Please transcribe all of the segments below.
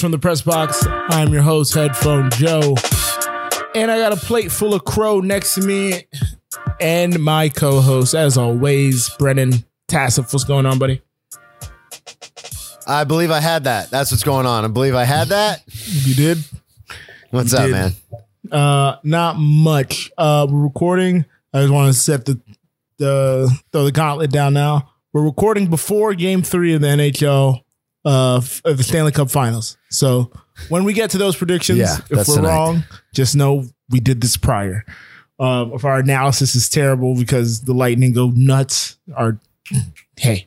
Cheers from the press box. I'm your host, Headphone Joe. And I got a plate full of crow next to me. And my co host, as always, Brennan Tassif. What's going on, buddy? I believe I had that. That's what's going on. I believe I had that. You did? What's You up, did. man? Uh, not much. Uh, we're recording. I just want to set the the throw the gauntlet down now. We're recording before Game Three of the NHL uh f- of the Stanley Cup Finals. So when we get to those predictions, Yeah, if that's we're tonight. wrong, just know we did this prior. Um, if our analysis is terrible because the Lightning go nuts, or hey.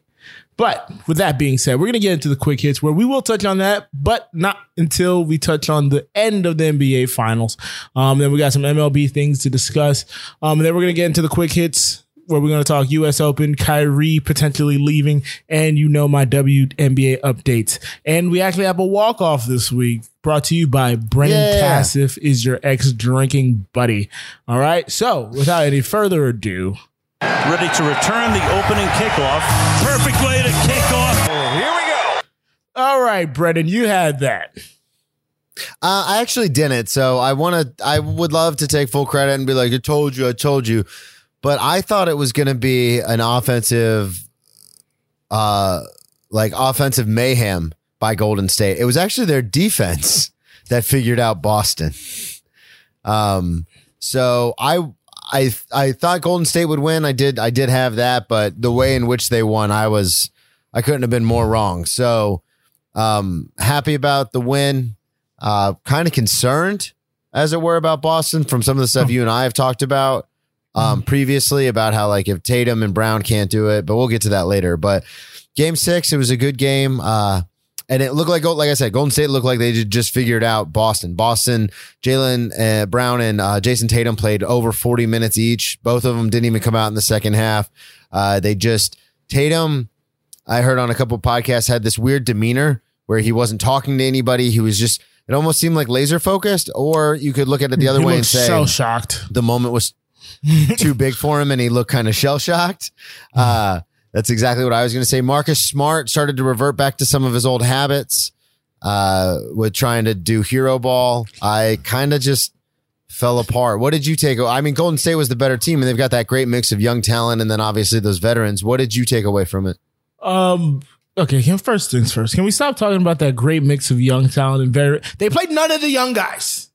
But with that being said, we're going to get into the quick hits where we will touch on that, but not until we touch on the end of the NBA finals. Um, then we got some MLB things to discuss. Um, and then we're going to get into the quick hits where we're going to talk US Open, Kyrie potentially leaving, and you know my WNBA updates. And we actually have a walk off this week brought to you by Brennan Yeah. Tassif is your ex drinking buddy. All right. So without any further ado, ready to return the opening kickoff. Perfect way to kick off. Here we go. all right, Brennan, you had that. Uh, I actually didn't. So I want to, I would love to take full credit and be like, I told you, I told you. But I thought it was going to be an offensive, uh, like offensive mayhem by Golden State. It was actually their defense that figured out Boston. Um, so I, I, I thought Golden State would win. I did, I did have that, but the way in which they won, I was, I couldn't have been more wrong. So, um, happy about the win. Uh, kind of concerned, as it were, about Boston from some of the stuff you and I have talked about um, previously about how like if Tatum and Brown can't do it, but we'll get to that later. But game six, it was a good game. Uh, and it looked like, like I said, Golden State looked like they just figured out Boston. Boston, Jaylen uh, Brown and uh, Jayson Tatum played over 40 minutes each. Both of them didn't even come out in the second half. Uh, they just, Tatum, I heard on a couple podcasts, had this weird demeanor where he wasn't talking to anybody. He was just, it almost seemed like laser focused, or you could look at it the other He way and say, shell shocked. the moment was too big for him and he looked kind of shell shocked. Uh, that's exactly what I was going to say. Marcus Smart started to revert back to some of his old habits uh, with trying to do hero ball. I kind of just fell apart. What did you take? I mean, Golden State was the better team and they've got that great mix of young talent and then obviously those veterans. What did you take away from it? Um. Okay. Can first things first. Can we stop talking about that great mix of young talent and very? They played none of the young guys.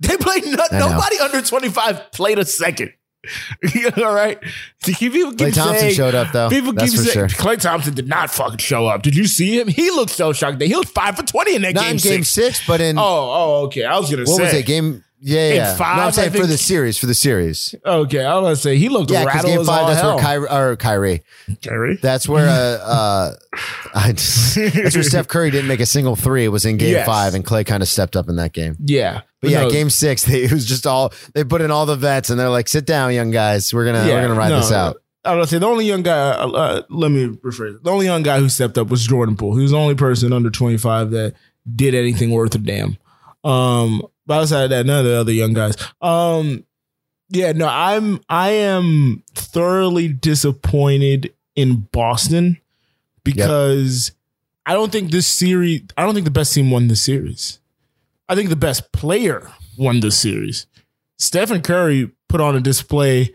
They played know. nobody under twenty five played a second. All right. People keep Klay Thompson saying, showed up, though. People That's keep saying sure. Klay Thompson did not fucking show up. Did you see him? He looked so shocked. He was five for twenty in that Not game, in game six. six, but in Oh, oh, okay. I was gonna say what say was it? Game yeah, yeah. five, no, I'm saying for the series, for the series. Okay, I was gonna say he looked Yeah, rattled game as five, all that's hell. where Kyrie, or Kyrie. Kyrie? That's where uh, uh I just, that's where Steph Curry didn't make a single three. It was in game Yes. five, and Klay kind of stepped up in that game. Yeah, But yeah, no, game six, they, it was just all they put in all the vets, and they're like, "Sit down, young guys. We're gonna we're gonna ride no, this out." I was gonna say the only young guy. Uh, uh, let me rephrase. The only young guy who stepped up was Jordan Poole. He was the only person under twenty five that did anything worth a damn. Um, but outside of that, none of the other young guys. Um, yeah, no, I'm I am thoroughly disappointed in Boston because I don't think this series. I don't think the best team won this series. I think the best player won this series. Stephen Curry put on a display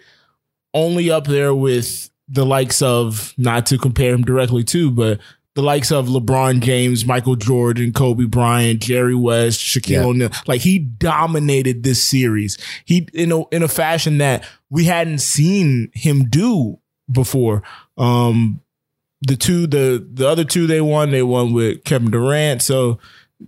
only up there with the likes of not to compare him directly to, but the likes of LeBron James, Michael Jordan, Kobe Bryant, Jerry West, Shaquille Yeah. O'Neal. Like he dominated this series. He in a in a fashion that we hadn't seen him do before. Um the two the the other two they won, they won with Kevin Durant. So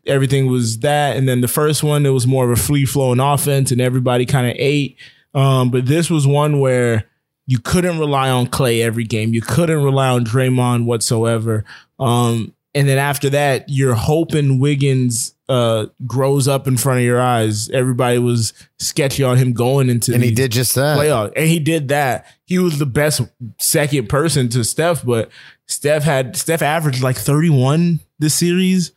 everything was that. And then the first one, it was more of a free flowing offense and everybody kind of ate. Um, but this was one where you couldn't rely on Klay every game. You couldn't rely on Draymond whatsoever. Um, and then after that, you're hoping Wiggins uh, grows up in front of your eyes. Everybody was sketchy on him going into And he did just that. playoff, and he did that. He was the best second person to Steph, but Steph had Steph averaged like 31 this series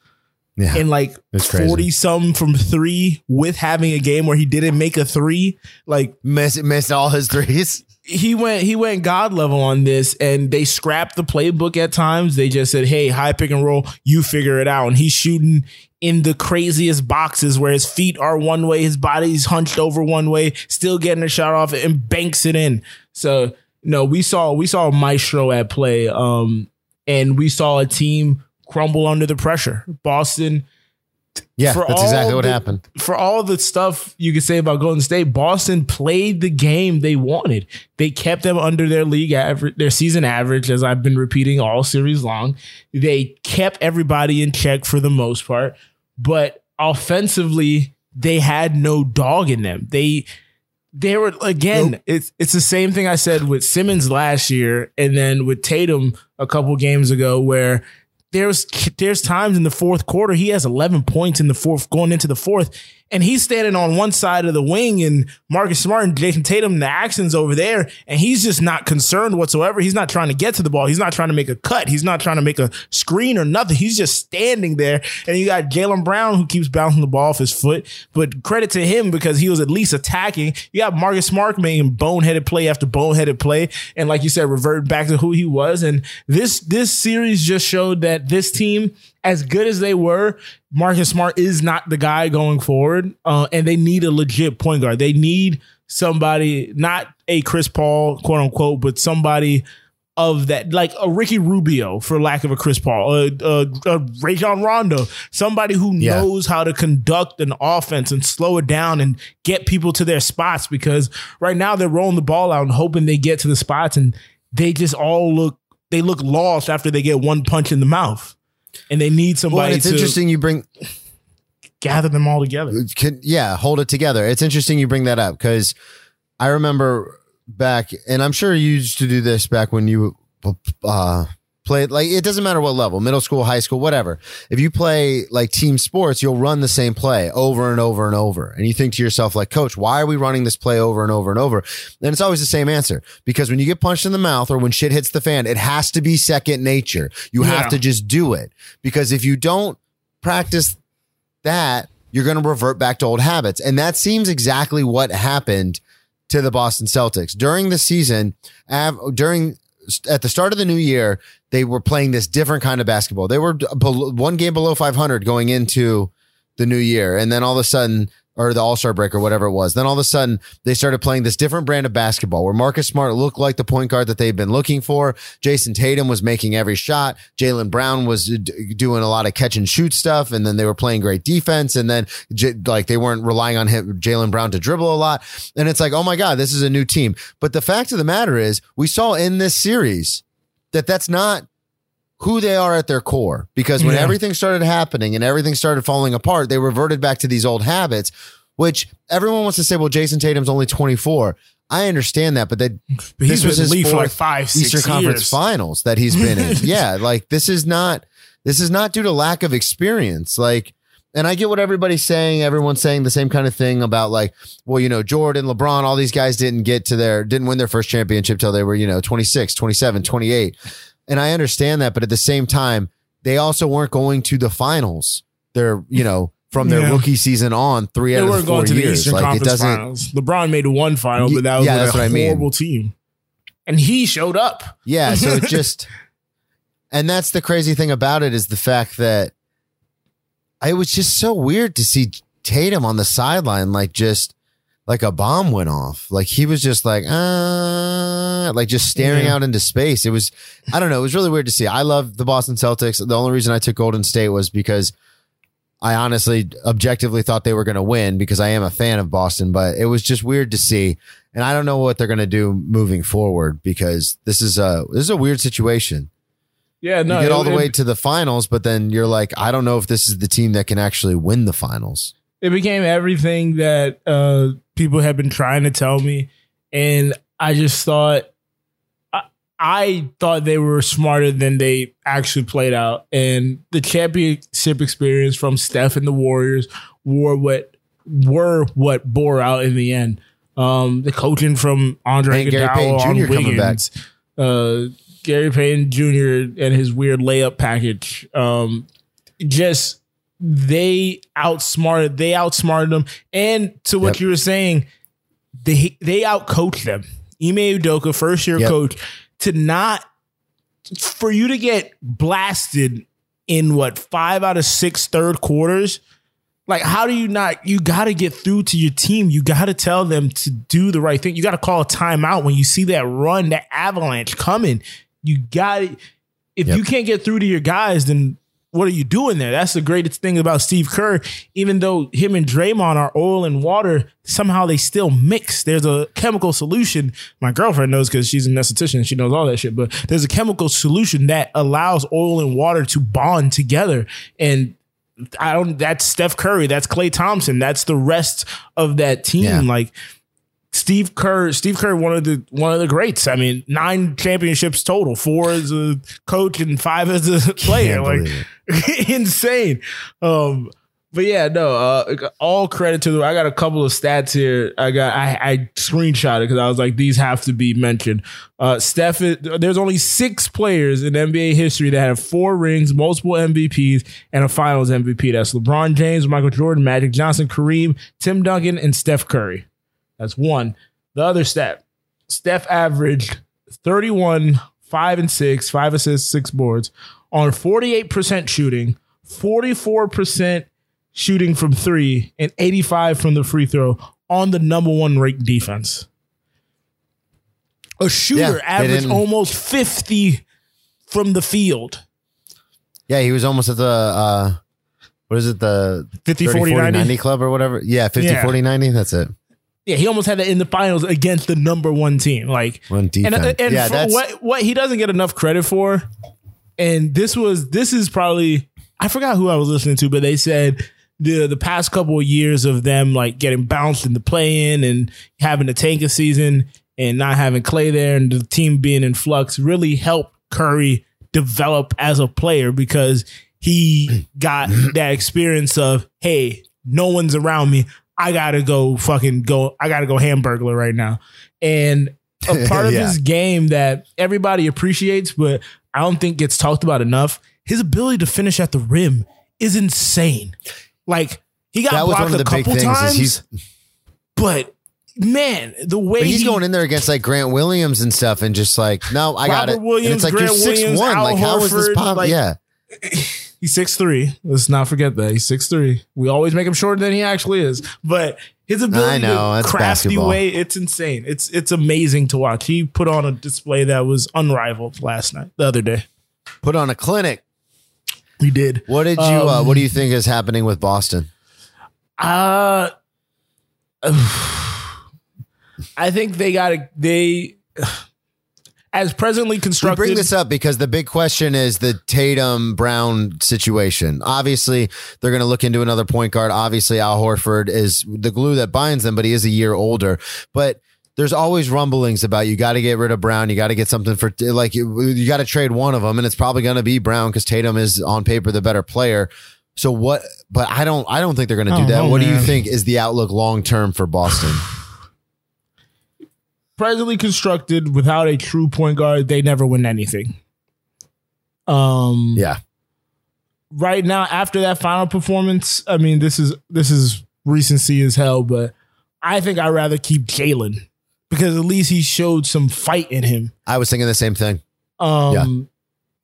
Yeah, and like 40 some from three with having a game where he didn't make a three. Like missed missed all his threes. He went he went god level on this and they scrapped the playbook at times. They just said hey high pick and roll you figure it out. And he's shooting in the craziest boxes where his feet are one way his body's hunched over one way still getting a shot off and banks it in. So no we saw we saw maestro at play um and we saw a team crumble under the pressure. Boston Yeah, for that's exactly what the- happened. for all the stuff you could say about Golden State, Boston played the game they wanted. They kept them under their league average, their season average, as I've been repeating all series long. They kept everybody in check for the most part, but offensively, they had no dog in them. They they were again. It's it's the same thing I said with Simmons last year, and then with Tatum a couple games ago, where there's there's times in the fourth quarter he has 11 points in the fourth going into the fourth and he's standing on one side of the wing and Marcus Smart and Jayson Tatum the actions over there and he's just not concerned whatsoever. He's not trying to get to the ball. He's not trying to make a cut. He's not trying to make a screen or nothing. He's just standing there. And you got Jaylen Brown who keeps bouncing the ball off his foot. But credit to him because he was at least attacking. You got Marcus Smart making boneheaded play after boneheaded play. And like you said revert back to who he was. And this this series just showed that this team as good as they were, Marcus Smart is not the guy going forward, uh, and they need a legit point guard. They need somebody, not a Chris Paul, quote unquote, but somebody of that, like a Ricky Rubio, for lack of a Chris Paul, a, a, a Rajon Rondo, somebody who Yeah. knows how to conduct an offense and slow it down and get people to their spots. Because right now they're rolling the ball out and hoping they get to the spots, and they just all look they look lost after they get one punch in the mouth and they need Well, somebody and it's to interesting you bring gather them all together. can, yeah, hold it together. It's interesting you bring that up because I remember back, and I'm sure you used to do this back when you uh, played. Like it doesn't matter what level, middle school, high school, whatever. If you play like team sports, you'll run the same play over and over and over, and you think to yourself, like, Coach, why are we running this play over and over and over? And it's always the same answer because when you get punched in the mouth or when shit hits the fan, it has to be second nature. You Yeah. have to just do it because if you don't practice that, you're going to revert back to old habits. And that seems exactly what happened to the Boston Celtics during the season. av- During at the start of the new year, they were playing this different kind of basketball. They were one game below 500 going into the new year, and then all of a sudden, or the All Star break or whatever it was, then all of a sudden they started playing this different brand of basketball where Marcus Smart looked like the point guard that they've been looking for. Jayson Tatum was making every shot. Jaylen Brown was d- doing a lot of catch and shoot stuff, and then they were playing great defense, and then j- like they weren't relying on him, Jaylen Brown to dribble a lot. And it's like, oh my god, this is a new team. But the fact of the matter is, we saw in this series that that's not who they are at their core. Because when Yeah. everything started happening and everything started falling apart, they reverted back to these old habits, which everyone wants to say, well, Jayson Tatum's only 24. I understand that, but that But this was his fourth like five, six Eastern Conference finals that he's been in. yeah. Like this is not, this is not due to lack of experience. Like, and I get what everybody's saying. Everyone's saying the same kind of thing about like, well, you know, Jordan, LeBron, all these guys didn't get to their, didn't win their first championship till they were, you know, 26, 27, 28. And I understand that. But at the same time, they also weren't going to the finals. They're, you know, from their Yeah. rookie season on three They out of weren't the four going to the years. Eastern Like it Conference doesn't, Finals. LeBron made one final, but that was yeah, that's a what I mean. horrible team. And he showed up. Yeah, so it just and that's the crazy thing about it is the fact that it was just so weird to see Tatum on the sideline like just like a bomb went off. Like he was just like uh like just staring Yeah. out into space. It was I don't know, it was really weird to see. I love the Boston Celtics. The only reason I took Golden State was because I honestly objectively thought they were going to win because I am a fan of Boston, but it was just weird to see. And I don't know what they're going to do moving forward because this is a this is a weird situation. Yeah, no. you get all the way to the finals, but then you're like, I don't know if this is the team that can actually win the finals. It became everything that uh, people had been trying to tell me, and I just thought, I, I thought they were smarter than they actually played out, and the championship experience from Steph and the Warriors were what were what bore out in the end. Um, the coaching from Andre And Gary Iguodala Payton on Jr. Wiggins, uh, Gary Payton Jr. and his weird layup package. Um, just they outsmarted they outsmarted them and to what Yep. you were saying they they outcoached them Ime Udoka, first year Yep. coach, to not for you to get blasted in what five out of six third quarters. Like, how do you not? You got to get through to your team. You got to tell them to do the right thing. You got to call a timeout when you see that run, that avalanche coming. You got to. If Yep. you can't get through to your guys, then what are you doing there? That's the greatest thing about Steve Kerr. Even though him and Draymond are oil and water, somehow they still mix. There's a chemical solution. My girlfriend knows because she's an esthetician. She knows all that shit. But there's a chemical solution that allows oil and water to bond together. And I don't. That's Steph Curry. That's Klay Thompson. That's the rest of that team. Yeah. Like Steve Kerr, Steve Kerr, one of the one of the greats. I mean, nine championships total, four as a coach and five as a player. Like insane. Um, but yeah, no. Uh, all credit to the. I got a couple of stats here. I got. I, I screenshot it because I was like, these have to be mentioned. Uh, Steph. There's only six players in NBA history that have four rings, multiple MVPs, and a Finals MVP. That's LeBron James, Michael Jordan, Magic Johnson, Kareem, Tim Duncan, and Steph Curry. That's one. The other stat: Steph averaged 31, five and six, five assists, six boards on 48% shooting, 44% shooting from three, and 85 from the free throw on the number one ranked defense. A shooter Yeah, averaged almost 50 from the field. Yeah, he was almost at the uh what is it, the 50, 30, 40, 90? 90 club or whatever? Yeah, 50, Yeah. 40, 90. That's it. Yeah, he almost had that in the finals against the number one team. Like One and, uh, defense. and yeah, that's what what he doesn't get enough credit for, and this was this is probably I forgot who I was listening to, but they said the the past couple of years of them like getting bounced in the play in and having to tank a season and not having Klay there and the team being in flux really helped Curry develop as a player because he got that experience of hey, no one's around me. I gotta go fucking go. I gotta go hamburglar right now. And a part of Yeah. his game that everybody appreciates, but I don't think gets talked about enough. His ability to finish at the rim is insane. Like he got that was blocked one of a the big couple things. times, but man, the way but he's he- going in there against like Grant Williams and stuff, and just like, no, I got Robert it. and Williams, it's like Grant you're six Williams, one. Al Like, how is this Horford, pop? like- yeah, He's six three. Let's not forget that he's six three. We always make him shorter than he actually is, but his ability I know, to crafty basketball. way, it's insane. It's it's amazing to watch. He put on a display that was unrivaled last night, the other day. put on a clinic. He did. What did you? uh, Um, what do you think is happening with Boston? Uh I think they got to they as presently constructed. We constructed. bring this up because the big question is the Tatum Brown situation. Obviously, they're going to look into another point guard. Obviously, Al Horford is the glue that binds them, but he is a year older. But there's always rumblings about you got to get rid of Brown. You got to get something for like you, you got to trade one of them, and it's probably going to be Brown because Tatum is on paper the better player. So what? But I don't. I don't think they're going to do I that. know, what do you think is the outlook long term for Boston? Presently constructed without a true point guard, they never win anything. Um yeah, right now after that final performance, I mean this is this is recency as hell, but I think I'd rather keep Jaylen because at least he showed some fight in him. I was thinking the same thing. Um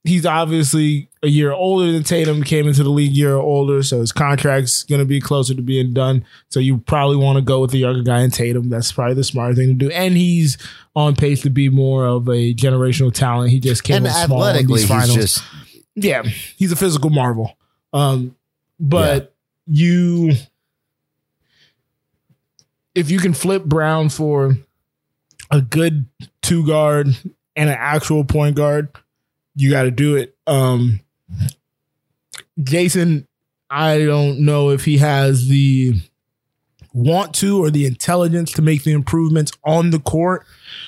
he's obviously a year older than Tatum, came into the league year older, so his contract's gonna be closer to being done. So you probably want to go with the younger guy in Tatum. That's probably the smarter thing to do. And he's on pace to be more of a generational talent. He just came And small in athletically, these he's finals. just yeah, he's a physical marvel. Um, but you, if you can flip Brown for a good two guard and an actual point guard, you got to do it. Um, Jason, I don't know if he has the want to or the intelligence to make the improvements on the court.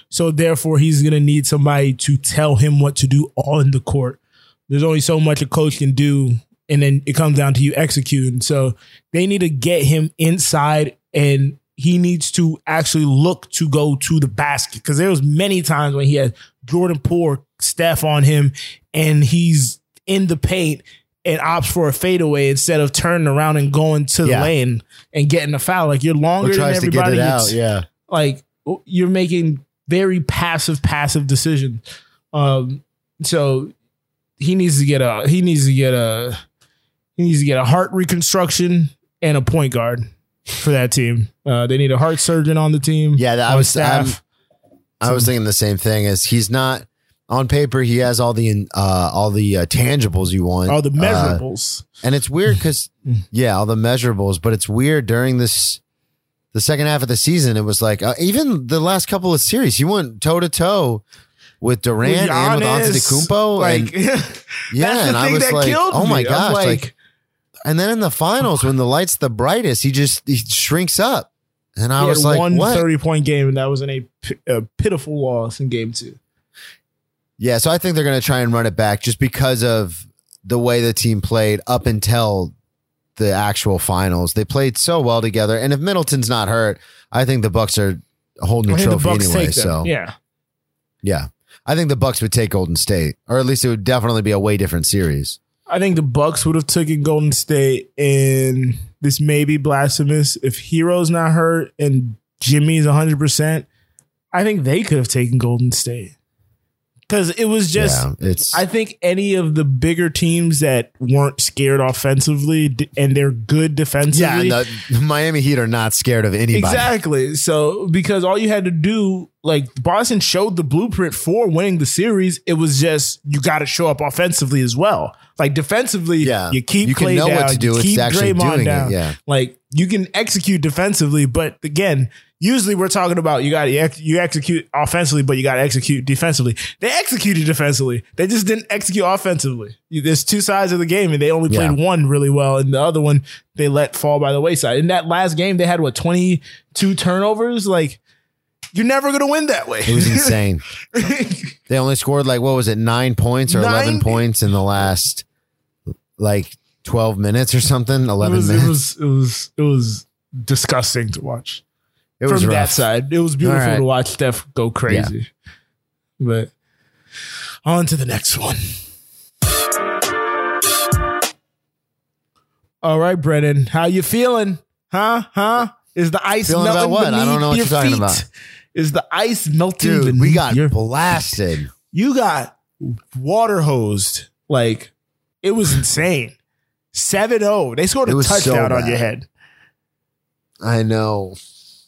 So therefore, he's going to need somebody to tell him what to do on the court. There's only so much a coach can do, and then it comes down to you executing. So they need to get him inside, and he needs to actually look to go to the basket because there was many times when he had Jordan Poole Steph on him, and he's in the paint and opts for a fadeaway instead of turning around and going to the Yeah. lane and getting a foul. Like you're longer than tries to get everybody. Yeah. like you're making very passive, passive decision. Um, so he needs to get a he needs to get a he needs to get a heart reconstruction and a point guard for that team. Uh, they need a heart surgeon on the team. Yeah, that- I was- staff. I was thinking the same thing. Is he's not on paper? He has all the uh, all the uh, tangibles you want, all the Uh, measurables. and it's weird because yeah, all the measurables. But it's weird during this the second half of the season. It was like uh, even the last couple of series, he went toe to toe with Durant and with Giannis, Antetokounmpo. like and, yeah, and I was like, oh my me. Gosh, like, like and then in the finals when the lights the brightest, he just he shrinks up, and I was like, one what? 30 point game, and that was in a, pi- a pitiful loss in game two. Yeah, so I think they're going to try and run it back just because of the way the team played up until the actual finals. They played so well together, and if Middleton's not hurt, I think the Bucks are holding the think the trophy anyway. So yeah, yeah, I think the Bucks would take Golden State, or at least it would definitely be a way different series. I think the Bucks would have taken Golden State, and this may be blasphemous. If Herro's not hurt and Jimmy's 100, percent I think they could have taken Golden State because it was just. yeah, it's I think any of the bigger teams that weren't scared offensively d- and they're good defensively. and the Miami Heat are not scared of anybody. Exactly. So because all you had to do, like Boston showed the blueprint for winning the series, it was just you got to show up offensively as well. Like defensively, Yeah. you keep You can Klay know what to do. It's keep actually Draymond doing it, down. yeah. Like you can execute defensively, but again, usually we're talking about you got you execute offensively, but you got to execute defensively. They executed defensively. They just didn't execute offensively. You- There's two sides of the game, and they only played Yeah. one really well, and the other one they let fall by the wayside. In that last game, they had what 22 turnovers. Like you're never gonna win that way. It was insane. they only scored like what was it, nine points or eleven Nine? points in the last like twelve minutes or something. it, Eleven was, it minutes. was it was it was disgusting to watch. It was from that rough. side. It was beautiful All right. to watch Steph go crazy. But on to the next one. All right, Brennan, how you feeling? Huh? Huh? Is the ice Feeling melting about what? I don't beneath know what your you're talking feet? about. Is the ice melting Dude, we got your blasted. you got water hosed. Like it was insane. 7-0. They scored a was so touchdown on your head. I know.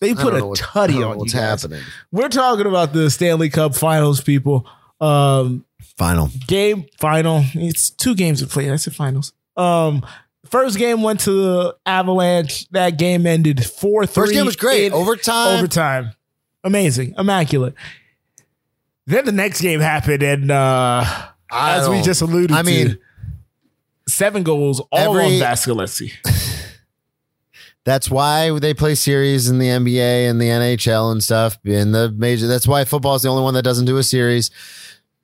They put a what- tutty on what's you guys. happening. We're talking about the Stanley Cup Finals, people. Um, Final. game final. It's two games to play. I said finals. Um, first game went to the Avalanche. That game ended four three. First game was great. Overtime. Overtime. Amazing. Immaculate. Then the next game happened, and uh, as we just alluded to I mean, seven goals all every- on Vasilevskiy. That's why they play series in the NBA and the NHL and stuff. In the major, that's why football is the only one that doesn't do a series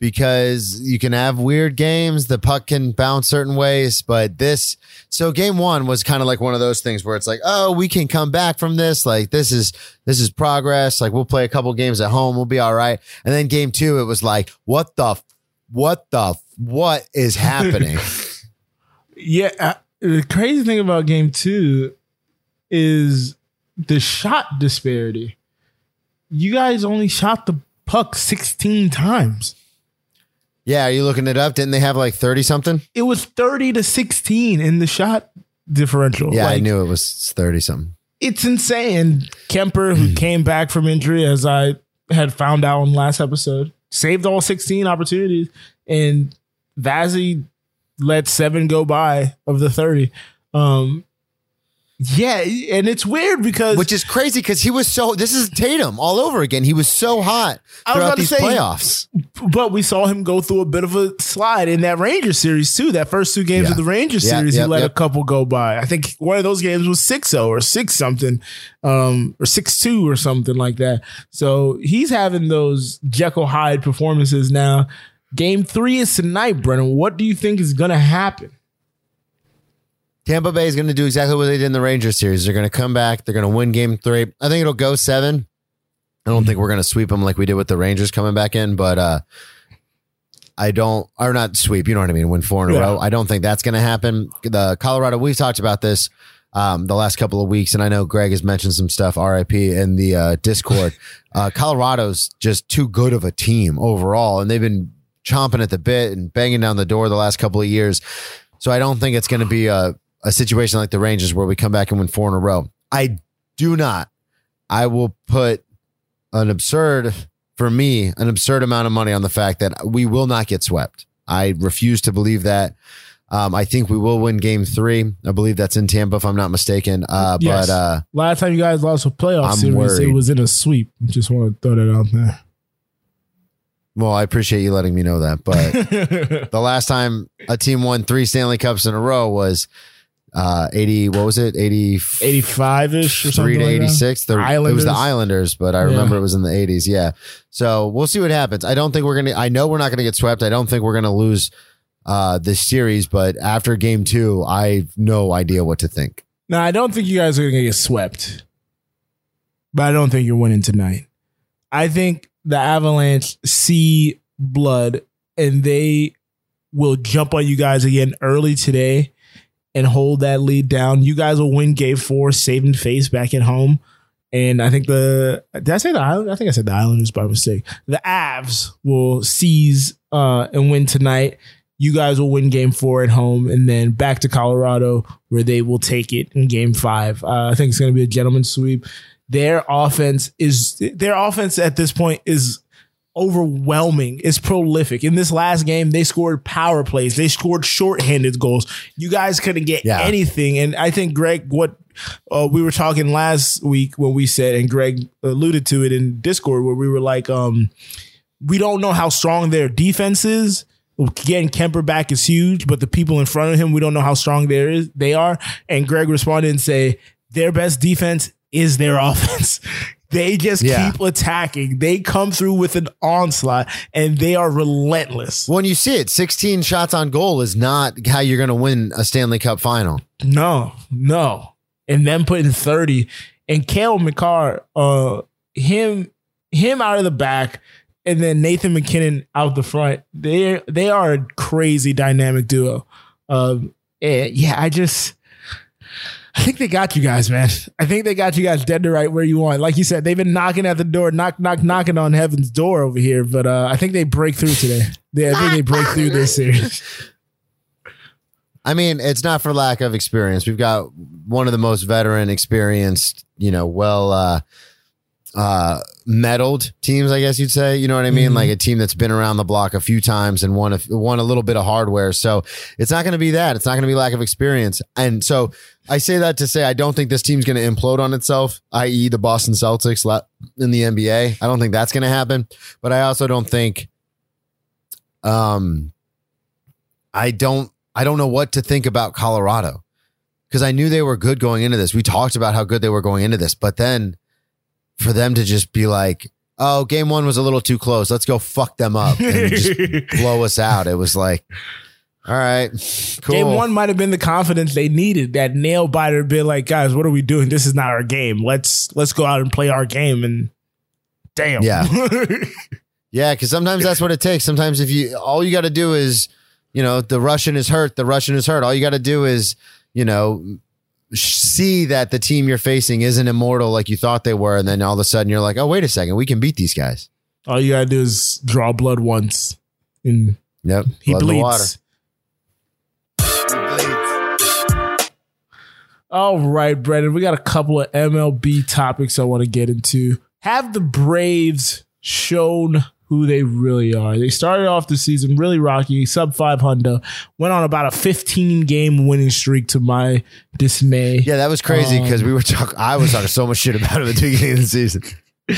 because you can have weird games. The puck can bounce certain ways, but this. So game one was kind of like one of those things where it's like, oh, we can come back from this. Like this is this is progress. Like we'll play a couple games at home, we'll be all right. And then game two, it was like, what the, what the, what is happening? Yeah, uh, the crazy thing about game two is the shot disparity. You guys only shot the puck 16 times. Yeah, are you looking it up? Didn't they have like thirty something? It was 30 to 16 in the shot differential. Yeah, I knew it was thirty something. It's insane. Kuemper, who came back from injury, as I had found out in last episode, saved all 16 opportunities, and Vazzy let seven go by of the 30. Um, yeah, and it's weird because Which is crazy because he was so. This is Tatum all over again. He was so hot I was throughout to these say- playoffs. but we saw him go through a bit of a slide in that Rangers series too. That first two games Yeah. of the Rangers Yeah, series, yep, he let a couple go by. I think one of those games was 6-0 or 6 something, um, or 6-2 or something like that. So he's having those Jekyll Hyde performances now. Game three is tonight, Brennan. What do you think is gonna happen? Tampa Bay is going to do exactly what they did in the Rangers series. They're going to come back. They're going to win Game Three. I think it'll go seven. I don't think we're going to sweep them like we did with the Rangers coming back in, but uh, I don't, or not sweep. You know what I mean? Win four in a Yeah. row. I don't think that's going to happen. The Colorado. We've talked about this. um, the last couple of weeks, and I know Greg has mentioned some stuff, RIP, in the uh, Discord. uh, Colorado's just too good of a team overall, and they've been chomping at the bit and banging down the door the last couple of years. So I don't think it's going to be a, a situation like the Rangers where we come back and win four in a row. I do not. I will put an absurd, for me, an absurd amount of money on the fact that we will not get swept. I refuse to believe that. Um, I think we will win game three. I believe that's in Tampa, if I'm not mistaken. Uh, Yes. But uh, Last time you guys lost a playoff I'm series, it was in a sweep. Just want to throw that out there. well, I appreciate you letting me know that. But the last time a team won three Stanley Cups in a row was uh, 80, what was it? 80, 85 ish or something. three to like 86. The, it was the Islanders, but I remember it was in the 80s. Yeah. So we'll see what happens. I don't think we're going to, I know we're not going to get swept. I don't think we're going to lose uh, this series, but after game two, I have no idea what to think. Now, I don't think you guys are going to get swept, but I don't think you're winning tonight. I think the Avalanche see blood and they will jump on you guys again early today and hold that lead down. You guys will win game four, saving face back at home. And I think the did I say the island? I think I said the Islanders by mistake. The Avs will seize uh, and win tonight. You guys will win game four at home, and then back to Colorado where they will take it in game five. Uh, I think it's going to be a gentleman's sweep. Their offense is their offense at this point is overwhelming. It's prolific. In this last game, they scored power plays. They scored shorthanded goals. You guys couldn't get Yeah. anything. And I think Greg, what uh, we were talking last week when we said, and Greg alluded to it in Discord, where we were like, um, we don't know how strong their defense is. Getting Kuemper back is huge, but the people in front of him, we don't know how strong there is they are. And Greg responded and say, their best defense is their offense. They just Yeah. keep attacking. They come through with an onslaught and they are relentless. When you see it, 16 shots on goal is not how you're going to win a Stanley Cup final. No, no. And then putting 30 and Cale Makar, uh, him, him out of the back, and then Nathan MacKinnon out the front. They they are a crazy dynamic duo. Um, yeah, I just I think they got you guys, man. I think they got you guys dead to right where you want. Like you said, they've been knocking at the door, knock, knock, knocking on heaven's door over here. But uh, I think they break through today. They, I think they break through this series. I mean, it's not for lack of experience. We've got one of the most veteran, experienced, you know, well, uh, uh, meddled teams, I guess you'd say. You know what I mean? Mhm. Like a team that's been around the block a few times and won a, won a little bit of hardware. So it's not going to be that. It's not going to be lack of experience. And so I say that to say I don't think this team's going to implode on itself, i.e., the Boston Celtics in the NBA. I don't think that's going to happen. But I also don't think, um, I don't, I don't know what to think about Colorado because I knew they were good going into this. We talked about how good they were going into this, but then for them to just be like, "Oh, game one was a little too close. Let's go fuck them up and just blow us out." It was like, all right, cool. Game one might have been the confidence they needed. That nail biter been like, guys, what are we doing? This is not our game. Let's let's go out and play our game. And damn, Yeah. Yeah, because sometimes that's what it takes. Sometimes if you all you got to do is, you know, the Russian is hurt. The Russian is hurt. All you got to do is, you know, see that the team you're facing isn't immortal like you thought they were, and then all of a sudden you're like, oh wait a second, we can beat these guys. all you gotta do is draw blood once, and Yep, he blood in the water. bleeds. All right, Brennan, we got a couple of MLB topics I want to get into. Have the Braves shown who they really are? They started off the season really rocky, sub 500, went on about a 15 game winning streak to my dismay. Yeah, that was crazy because Um, we were talking. I was talking so much shit about it at the beginning of the season.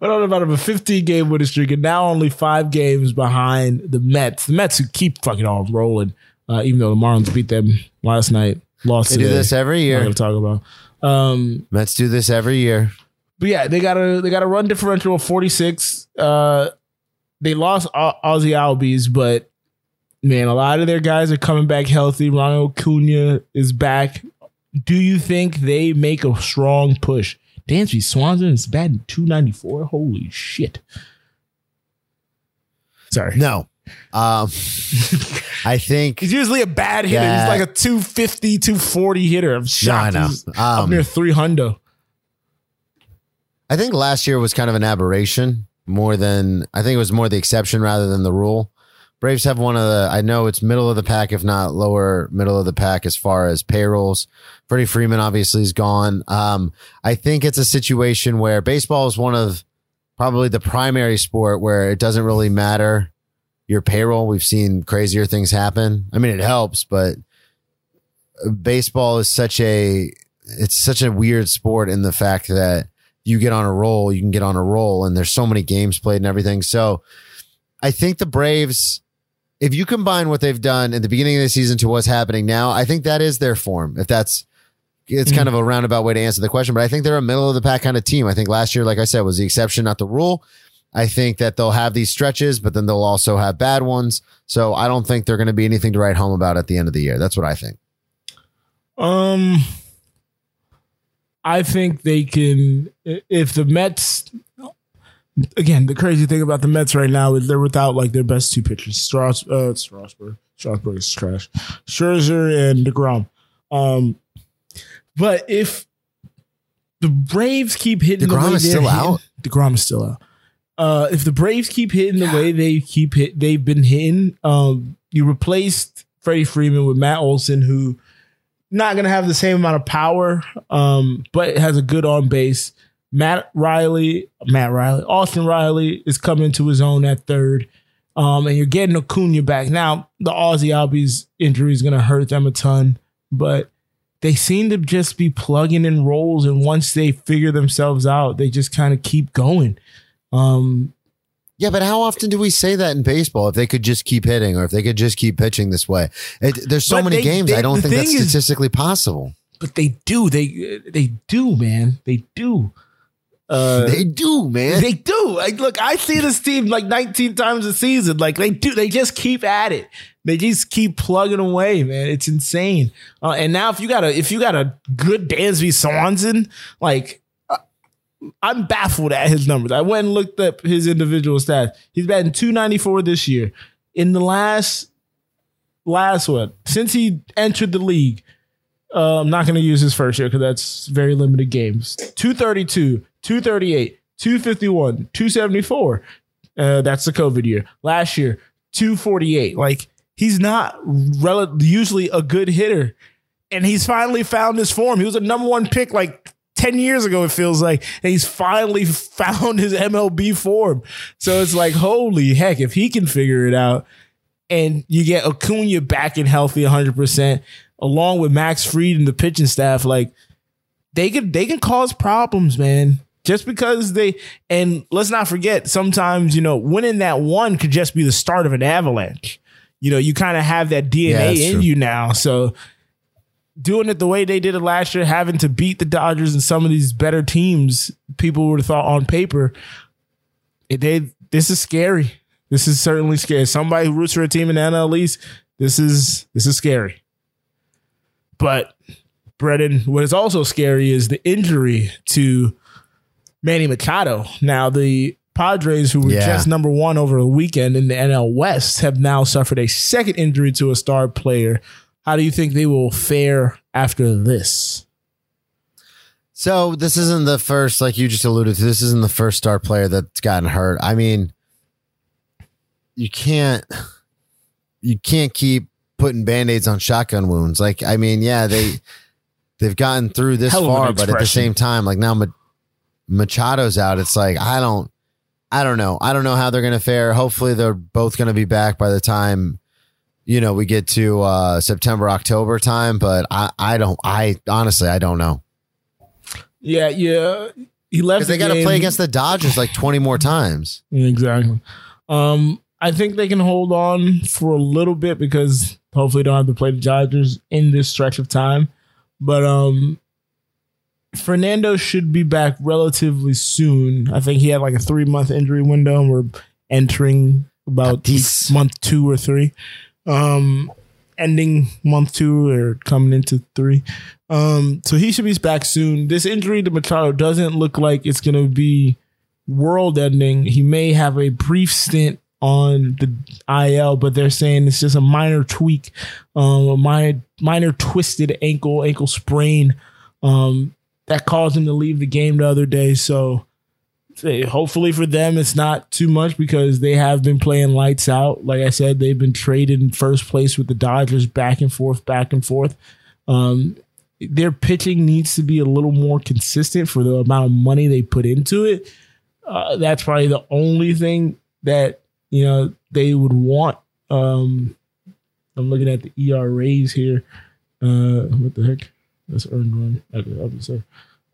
went on about a 15 game winning streak and now only five games behind the Mets. The Mets who keep fucking on rolling, uh, even though the Marlins beat them last night, lost They do today. this every year. gonna talk about. Um, Mets do this every year. but yeah, they got a they got a run differential of 46. Uh, they lost Au- Ozzie Albies, but man, a lot of their guys are coming back healthy. Ronald Acuna is back. Do you think they make a strong push? Dansby Swanson is batting 294. Holy shit. Sorry. No, Um, I think He's usually a bad hitter. He's like a 250, 240 hitter. I'm shocked. know. He's up Um, near 300. I think last year was kind of an aberration more than I think it was more the exception rather than the rule. Braves have one of the I know it's middle of the pack, if not lower middle of the pack as far as payrolls. Freddie Freeman obviously is gone. Um, I think it's a situation where baseball is one of probably the primary sport where it doesn't really matter your payroll. We've seen crazier things happen. I mean, it helps, but baseball is such a it's such a weird sport in the fact that you get on a roll, you can get on a roll, and there's so many games played and everything. So I think the Braves, if you combine what they've done in the beginning of the season to what's happening now, I think that is their form. If that's it's kind of a roundabout way to answer the question, but I think they're a middle of the pack kind of team. I think last year, like I said, was the exception, not the rule. I think that they'll have these stretches, but then they'll also have bad ones. So I don't think they're going to be anything to write home about at the end of the year. That's what I think. Um, I think they can. If the Mets, again, the crazy thing about the Mets right now is they're without like their best two pitchers, Strauss, uh, Strasburg. Strasburg is trash. Scherzer and Degrom. Um, but if the Braves keep hitting the DeGrom way is still hitting- out? Degrom is still out. Uh, if the Braves keep hitting the way they keep hit, they've been hitting. Um, you replaced Freddie Freeman with Matt Olson, who not going to have the same amount of power, um, but has a good on base. Matt Riley, Matt Riley, Austin Riley is coming to his own at third. Um, and you're getting Acuna back. Now, the Ozzie Albies injury is going to hurt them a ton, but they seem to just be plugging in roles. And once they figure themselves out, they just kind of keep going. Um, Yeah, but how often do we say that in baseball? If they could just keep hitting, or if they could just keep pitching this way, it, there's so But many they- games. they- I don't think that's thing is- statistically possible. but they do. They they do, man. They do. Uh, they do, man. They do. Like, look, I see this team like 19 times a season. Like they do. They just keep at it. They just keep plugging away, man. It's insane. Uh, and now if you got a if you got a good Dansby Swanson, like I'm baffled at his numbers. I went and looked up his individual stats. He's batting 294 this year. In the last last one since he entered the league. Uh, I'm not going to use his first year because that's very limited games. 232, 238, 251, 274. Uh, that's the COVID year. Last year, 248. Like he's not rel- usually a good hitter, and he's finally found his form. He was a number one pick like 10 years ago, it feels like, he's finally found his MLB form. So it's like, holy heck, if he can figure it out, and you get Acuna back and healthy 100%, along with Max Fried and the pitching staff, like they could they can cause problems, man. Just because they and let's not forget, sometimes you know winning that one could just be the start of an avalanche. You know, you kind of have that DNA Yeah, in true. you now, so doing it the way they did it last year, having to beat the Dodgers and some of these better teams, people would have thought on paper, it, they this is scary. This is certainly scary. Somebody who roots for a team in the NL East, this is this is scary. But Brennan, what is also scary is the injury to Manny Machado. Now the Padres, who were Yeah. just number one over the weekend in the NL West, have now suffered a second injury to a star player. How do you think they will fare after this? So this isn't the first, like you just alluded to. This isn't the first star player that's gotten hurt. I mean, you can't, you can't keep putting band-aids on shotgun wounds. Like, I mean, yeah, they they've gotten through this Hell far, but at the same time, like now Machado's out. It's like I don't, I don't know. I don't know how they're gonna fare. Hopefully, they're both gonna be back by the time. You know, we get to uh September, October time, but I, I don't, I honestly, I don't know. Yeah, yeah. He left. Because they got to play against the Dodgers like 20 more times. Exactly. Um, I think they can hold on for a little bit because hopefully they don't have to play the Dodgers in this stretch of time. But um, Fernando should be back relatively soon. I think he had like a three month injury window, and we're entering about month two or three. Um, ending month two or coming into three. Um, so he should be back soon. This injury to Machado doesn't look like it's going to be world ending. He may have a brief stint on the IL, but they're saying it's just a minor tweak, um, a minor minor twisted ankle ankle sprain um, that caused him to leave the game the other day. So hopefully for them it's not too much because they have been playing lights out. Like I said, they've been traded in first place with the Dodgers back and forth, back and forth. Um, their pitching needs to be a little more consistent for the amount of money they put into it. Uh, that's probably the only thing that you know they would want. Um, I'm looking at the ERAs here. Uh, what the heck? That's earned run. Okay, I'll just say.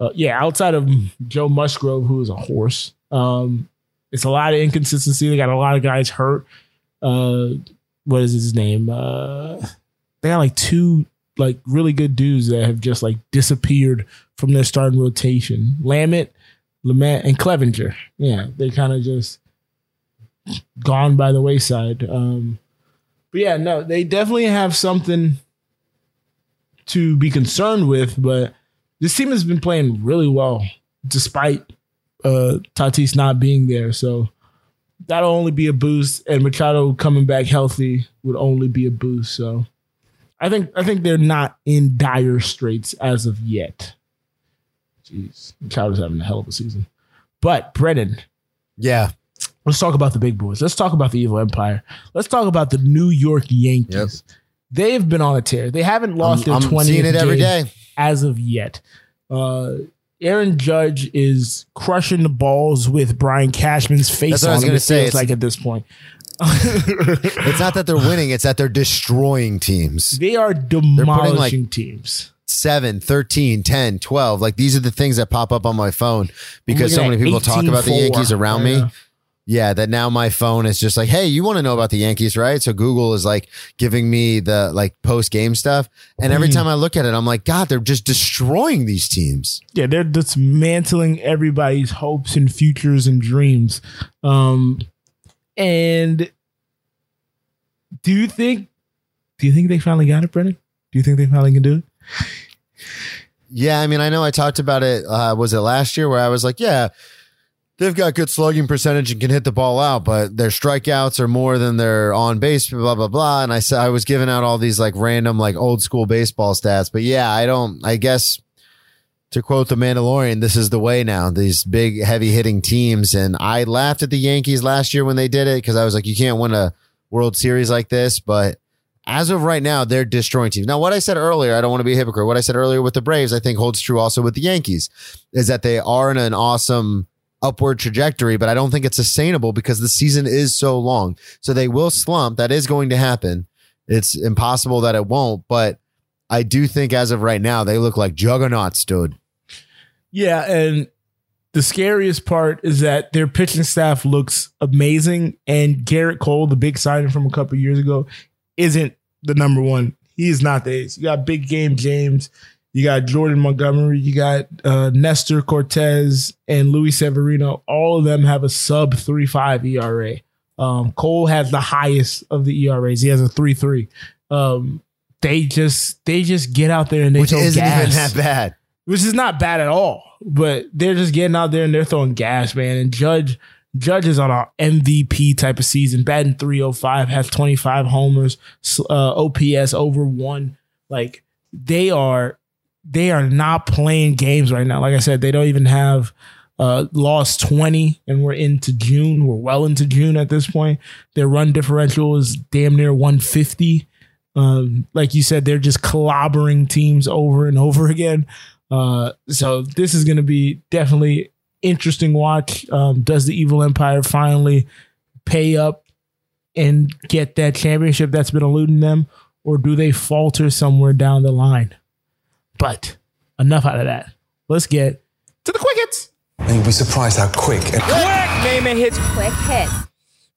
Uh, yeah, outside of Joe Musgrove, who is a horse, um, it's a lot of inconsistency. They got a lot of guys hurt. Uh, what is his name? Uh, they got like two like really good dudes that have just like disappeared from their starting rotation. Lamet, Lamet, and Clevinger. Yeah, they kind of just gone by the wayside. Um, but yeah, no, they definitely have something to be concerned with. But this team has been playing really well despite uh, Tatis not being there. So that'll only be a boost, and Machado coming back healthy would only be a boost. So I think I think they're not in dire straits as of yet. Jeez, Machado's having a hell of a season. But Brennan, Yeah. let's talk about the big boys. Let's talk about the evil empire. Let's talk about the New York Yankees. They've been on a tear. They haven't lost I'm, their I'm 20th seeing it every game day. As of yet. Uh, Aaron Judge is crushing the balls with Brian Cashman's face That's what I on was him. gonna It say. feels It's- like at this point. It's not that they're winning, it's that they're destroying teams. They are demolishing teams. 7, 13, 10, 12. Like these are the things that pop up on my phone because so looking many at people talk about the 18-4. Yankees around Yeah. me. Yeah, that now my phone is just like, hey, you want to know about the Yankees, right? So Google is like giving me the like post game stuff. And every Mm. time I look at it, I'm like, God, they're just destroying these teams. yeah, they're dismantling everybody's hopes and futures and dreams. Um, and do you think? Do you think they finally got it, Brennan? Do you think they finally can do it? Yeah, I mean, I know I talked about it. Uh, was it last year where I was like, yeah, they've got good slugging percentage and can hit the ball out, but their strikeouts are more than their on base, blah blah blah. And I said I was giving out all these like random like old school baseball stats, but yeah, I don't. I guess to quote the Mandalorian, this is the way now. These big heavy hitting teams, and I laughed at the Yankees last year when they did it because I was like, you can't win a World Series like this, but as of right now, they're destroying teams. Now, what I said earlier, I don't want to be a hypocrite. What I said earlier with the Braves, I think holds true also with the Yankees, is that they are in an awesome upward trajectory, but I don't think it's sustainable because the season is so long. So they will slump. That is going to happen. It's impossible that it won't, but I do think as of right now, they look like juggernauts, dude. Yeah, and the scariest part is that their pitching staff looks amazing, and Gerrit Cole, the big signing from a couple years ago, isn't the number one. He is not the ace. You got big game James, you got Jordan Montgomery, you got uh, Nestor Cortes, and Luis Severino. All of them have a sub three five ERA. Um, Cole has the highest of the ERAs. He has a three three. Um, they just they just get out there and they Which isn't gas even that bad. which is not bad at all. But they're just getting out there and they're throwing gas, man. And Judge Judge is on a MVP type of season, batting 305, has 25 homers, uh, OPS over one. Like they are, they are not playing games right now. Like I said, they don't even have uh, lost 20, and we're into June. We're well into June at this point. Their run differential is damn near 150. Um, like you said, they're just clobbering teams over and over again. Uh, so this is going to be definitely interesting watch. Um, does the Evil Empire finally pay up and get that championship that's been eluding them, or do they falter somewhere down the line? But enough out of that. Let's get to the quick hits. And you'll be surprised how quick and quick Name and hits. Quick hits.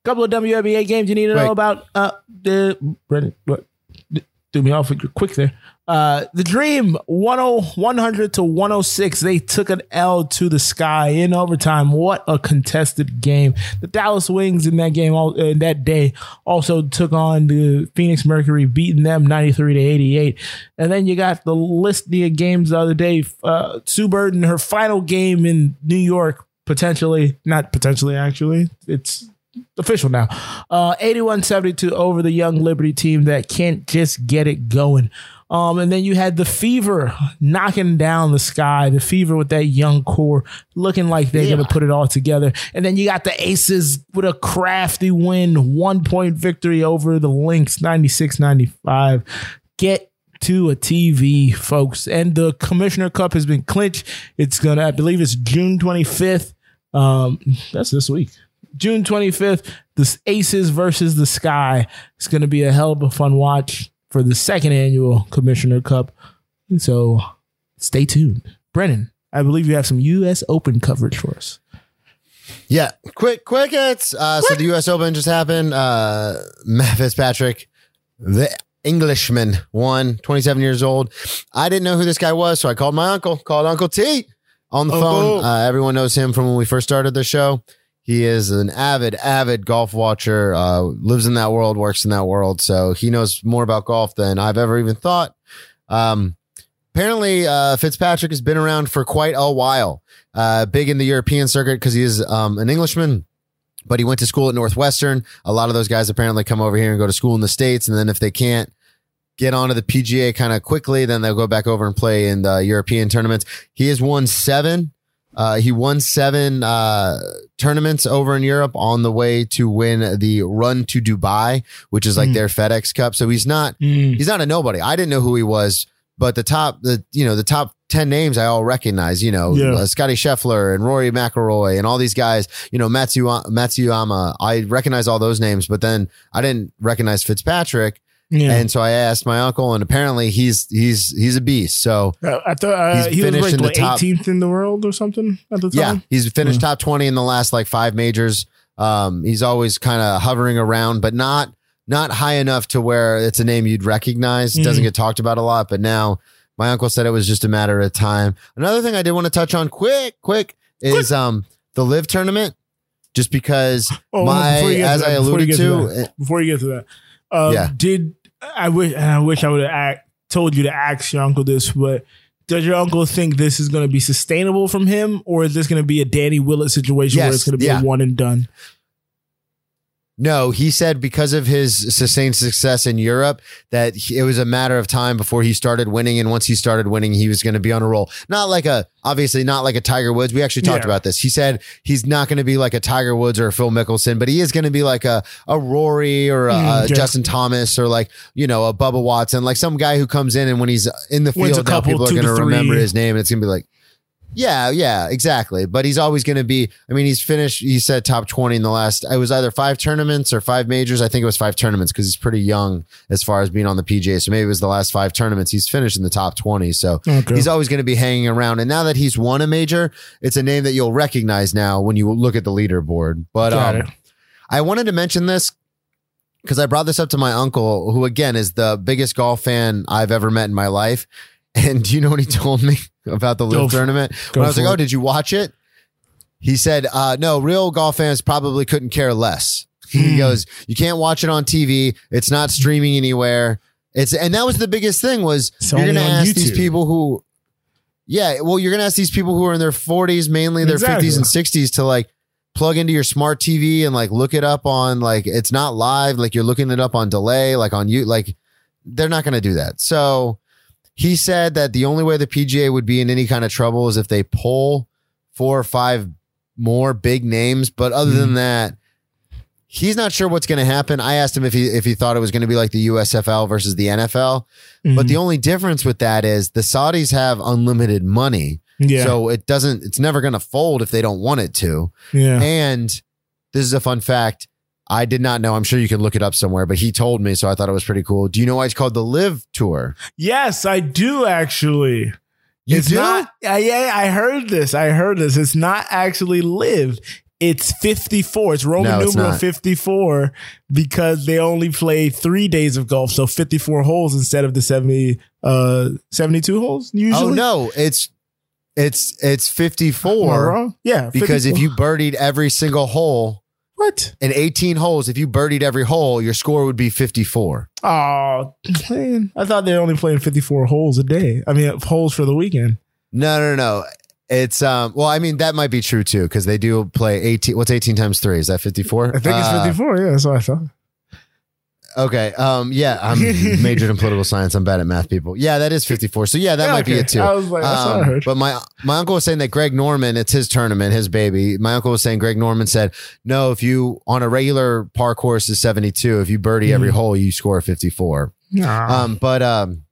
Couple of WNBA games you need to know about. Uh, the Brendan, what? Threw me off with your quick there. Uh, the Dream 10, 100 to 106. They took an L to the sky in overtime. What a contested game. The Dallas Wings in that game, all that day, also took on the Phoenix Mercury, beating them 93 to 88. And then you got the list of games the other day. Uh, Sue Burton, her final game in New York, potentially, not potentially, actually. It's official now. Uh, 81-72 over the Young Liberty team that can't just get it going. Um, and then you had the Fever knocking down the sky. The Fever with that young core looking like they're Yeah. going to put it all together. And then you got the Aces with a crafty win, one point victory over the Lynx, 96 95. Get to a TV, folks. And the Commissioner Cup has been clinched. It's going to, I believe it's June 25th. Um, that's this week. June 25th, the Aces versus the Sky. It's going to be a hell of a fun watch for the second annual Commissioner Cup. So stay tuned. Brennan, I believe you have some U.S. Open coverage for us. Yeah, quick, quick hits. Uh, so the U.S. Open just happened. Uh, Matt Fitzpatrick, the Englishman, won. 27 years old. I didn't know who this guy was, so I called my uncle. Called Uncle T on the Uncle. phone. Uh, everyone knows him from when we first started the show. He is an avid, avid golf watcher. Uh, lives in that world, works in that world, so he knows more about golf than I've ever even thought. Um, apparently, uh, Fitzpatrick has been around for quite a while. Uh, big in the European circuit because he is um, an Englishman, but he went to school at Northwestern. A lot of those guys apparently come over here and go to school in the States. And then if they can't get onto the PGA kind of quickly, then they'll go back over and play in the European tournaments. He has won seven. Uh, he won seven uh, tournaments over in Europe on the way to win the Run to Dubai, which is like Mm. their FedEx Cup. So he's not he's not a nobody. I didn't know who he was, but the top the you know the top ten names I all recognize. You know, Yeah. uh, Scotty Scheffler and Rory McIlroy and all these guys. You know, Matsu Matsuyama. I recognize all those names, but then I didn't recognize Fitzpatrick, Yeah. and so I asked my uncle, and apparently he's he's he's a beast. So Uh, I thought uh, he was finished ranked in top- 18th in the world or something at the yeah, time. he's finished top twenty in the last like five majors. Um, he's always kind of hovering around, but not not high enough to where it's a name you'd recognize. It doesn't get talked about a lot, but now my uncle said it was just a matter of time. Another thing I did want to touch on quick, quick is um the live tournament. Just because Oh, my before as I that, alluded to to, that. Before you get to that, uh, Yeah. did I wish I wish I would have told you to ask your uncle this, but does your uncle think this is going to be sustainable from him, or is this going to be a Danny Willett situation where it's going to be yeah. a one and done? No, he said because of his sustained success in Europe that he- it was a matter of time before he started winning, and once he started winning, he was going to be on a roll. Not like a obviously not like a Tiger Woods. We actually talked Yeah. about this. He said he's not going to be like a Tiger Woods or a Phil Mickelson, but he is going to be like a a Rory or a, Mm, a okay. Justin Thomas or like you know a Bubba Watson, like some guy who comes in and when he's in the field, now couple, people are going to remember his name, and it's going to be like. Yeah, yeah, exactly. But he's always going to be. I mean, he's finished. He said top twenty in the last. It was either five tournaments or five majors. I think it was five tournaments because he's pretty young as far as being on the PGA. So maybe it was the last five tournaments. He's finished in the top twenty. So Okay. he's always going to be hanging around. And now that he's won a major, it's a name that you'll recognize now when you look at the leaderboard. But um. I wanted to mention this because I brought this up to my uncle, who again is the biggest golf fan I've ever met in my life. And do you know what he told me about the Go live f- tournament? go When I was like, for "Oh, did you watch it?" He said, uh, "No, real golf fans probably couldn't care less." He Hmm. goes, "You can't watch it on TV. It's not streaming anywhere. It's and that was the biggest thing was It's you're only going to on ask these YouTube. people who, yeah, well, you're going to ask these people who are in their 40s, mainly their Exactly. 50s and 60s, to like." plug into your smart TV and like look it up on like it's not live, like you're looking it up on delay, like on you, like they're not going to do that. So he said that the only way the PGA would be in any kind of trouble is if they pull four or five more big names. But other than hmm. that, he's not sure what's going to happen. I asked him if he if he thought it was going to be like the USFL versus the NFL. But the hmm. only difference with that is the Saudis have unlimited money. yeah, So it doesn't it's never going to fold if they don't want it to. yeah. And this is a fun fact. I did not know. I'm sure you can look it up somewhere, but he told me, so I thought it was pretty cool. Do you know why it's called the Live Tour? Yes, I do actually. You it's do? not. Yeah, yeah, I heard this. I heard this. It's not actually live. It's 54. It's Roman No, numeral not. 54 because they only play three days of golf. So 54 holes instead of the 70, uh, 72 holes usually. Oh no, it's it's it's Am I 54? Yeah. because if you birdied every single hole What? in 18 holes, if you birdied every hole, your score would be 54. Oh, man. I thought they were only playing 54 holes a day. I mean, holes for the weekend. No, no, no. It's um well, I mean that might be true too because they do play eighteen. What's eighteen times three? Is that fifty four? I think it's 54. Yeah, that's what I thought. Okay. Um. Yeah. I'm majored in political science. I'm bad at math, people. Yeah, that is 54. So yeah, that Yeah, might be it too. I was like, that's what I Um, heard. But my my uncle was saying that Greg Norman, it's his tournament, his baby. My uncle was saying Greg Norman said, no, if you on a regular par course is 72, if you birdie every Mhm. hole, you score 54. Nah. Um, but um,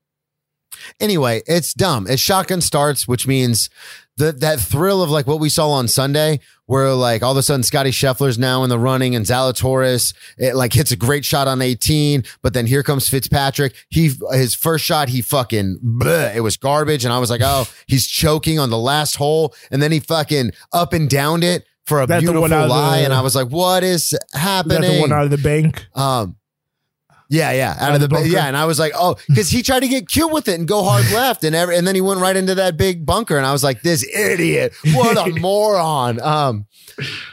anyway, it's dumb. It's shotgun starts, which means the that thrill of like what we saw on Sunday, where like all of a sudden Scotty Scheffler's now in the running and Zalatoris it like hits a great shot on 18, but then here comes Fitzpatrick. He his first shot, he fucking bleh, it was garbage, and I was like, oh, he's choking on the last hole, and then he fucking up and downed it. For a That the beautiful lie, the- and I was like, "What is Is that happening?" the one out of the bank? Um, yeah, yeah, out, of of the bunker? yeah, and I was like, oh, because he tried to get cute with it and go hard left, and every, and then he went right into that big bunker, and I was like, this idiot, what a moron. Um,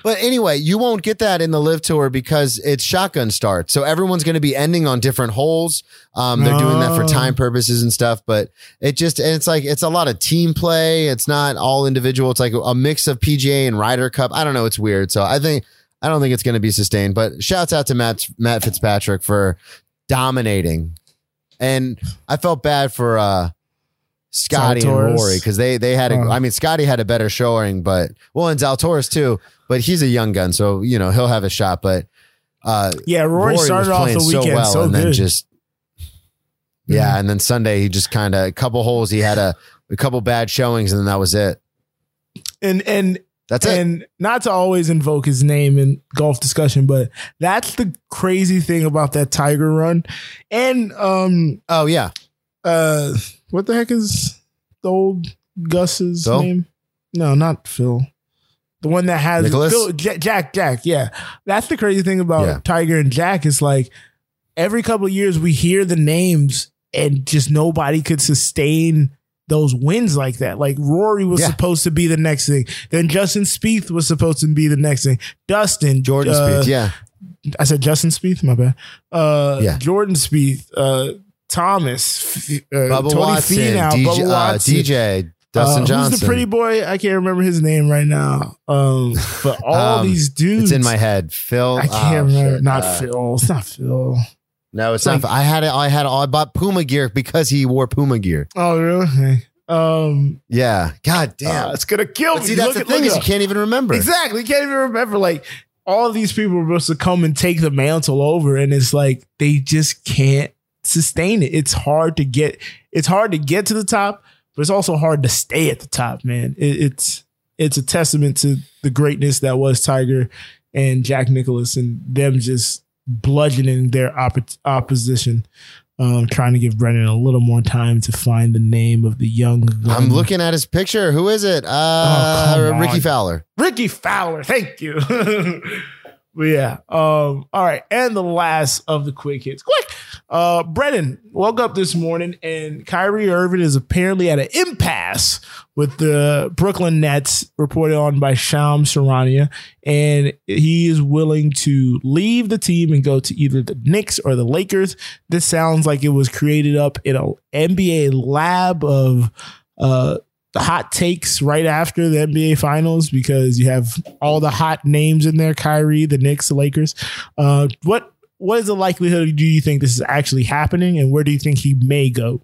but anyway, you won't get that in the live tour because it's shotgun start, so everyone's going to be ending on different holes. Um, they're doing that for Oh. time purposes and stuff, but it just and it's like it's a lot of team play. It's not all individual. It's like a mix of PGA and Ryder Cup. I don't know. It's weird. So I think I don't think it's going to be sustained. But shouts out to Matt Matt Fitzpatrick for dominating, and I felt bad for uh Scotty and Rory because they they had a. Oh. I mean, Scotty had a better showing, but well, and Zalatoris too. But he's a young gun, so you know he'll have a shot. But uh, Yeah, Rory, started off the weekend so, well and good. then just yeah, and then Sunday he just kind of a couple holes. He had a, a couple bad showings, and then that was it. and and That's it. and not to always invoke his name in golf discussion, but that's the crazy thing about that Tiger run. And um Oh yeah, uh what the heck is the old Gus's Phil? name? No, not Phil. The one that has? Phil, Jack, Jack, Jack. Yeah, that's the crazy thing about Yeah. Tiger and Jack is like every couple of years we hear the names and just nobody could sustain those wins like that. Like Rory was Yeah. supposed to be the next thing. Then Justin Spieth was supposed to be the next thing. Dustin, Jordan uh, Spieth. Yeah, I said Justin Spieth. My bad. Uh, Yeah. Jordan Spieth, uh, Thomas, uh, Bubba Tony Watson, Finau, DJ, Bubba uh, Watson. DJ Dustin Uh, Johnson. Who's the pretty boy? I can't remember his name right now. Um, but all Um, these dudes, It's in my head. Phil. I can't oh, remember. Not Uh, Phil. It's not Phil. No, it's Like- not. I had it. I had. I bought Puma gear because he wore Puma gear. Oh, really? Um, Yeah. God damn. uh, it's gonna kill but me. see, that's Look the at- thing is it you can't even remember. Exactly. You can't even remember. Like all of these people were supposed to come and take the mantle over, and it's like they just can't sustain it. It's hard to get. It's hard to get to the top, but it's also hard to stay at the top, man. It, it's it's a testament to the greatness that was Tiger and Jack Nicklaus, and them just bludgeoning their oppo- opposition. Um, trying to give Brennan a little more time to find the name of the young. gun. I'm looking at his picture. Who is it? Uh, Oh, Rickie. Fowler. Rickie Fowler. Thank you. but yeah. Um, all right. And the last of the quick hits. Quick. Uh Brennan woke up this morning and Kyrie Irving is apparently at an impasse with the Brooklyn Nets, reported on by Shams Charania. And he is willing to leave the team and go to either the Knicks or the Lakers. This sounds like it was created up in a NBA lab of uh hot takes right after the NBA finals because you have all the hot names in there Kyrie, the Knicks, the Lakers. Uh, what what is the likelihood do you think this is actually happening and where do you think he may go?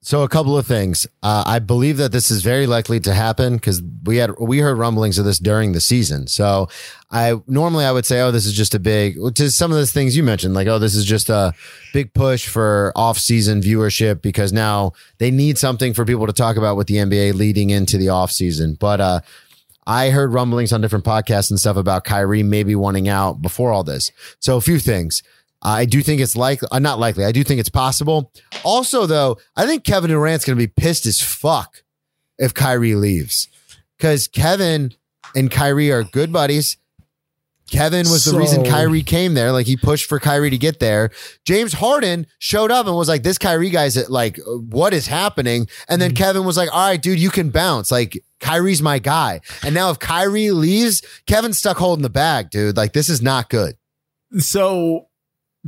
So a couple of things. Uh, I believe that this is very likely to happen because we had we heard rumblings of this during the season. So I normally I would say, oh, this is just a big to some of those things you mentioned, like oh, this is just a big push for off season viewership because now they need something for people to talk about with the NBA leading into the off season. But uh, I heard rumblings on different podcasts and stuff about Kyrie maybe wanting out before all this. So a few things. I do think it's likely, uh, not likely. I do think it's possible. Also, though, I think Kevin Durant's going to be pissed as fuck if Kyrie leaves because Kevin and Kyrie are good buddies. Kevin was the reason Kyrie came there. Like he pushed for Kyrie to get there. James Harden showed up and was like, "This Kyrie guy's like, what is happening?" And then mm-hmm. Kevin was like, "All right, dude, you can bounce. Like Kyrie's my guy." And now if Kyrie leaves, Kevin's stuck holding the bag, dude. Like this is not good. So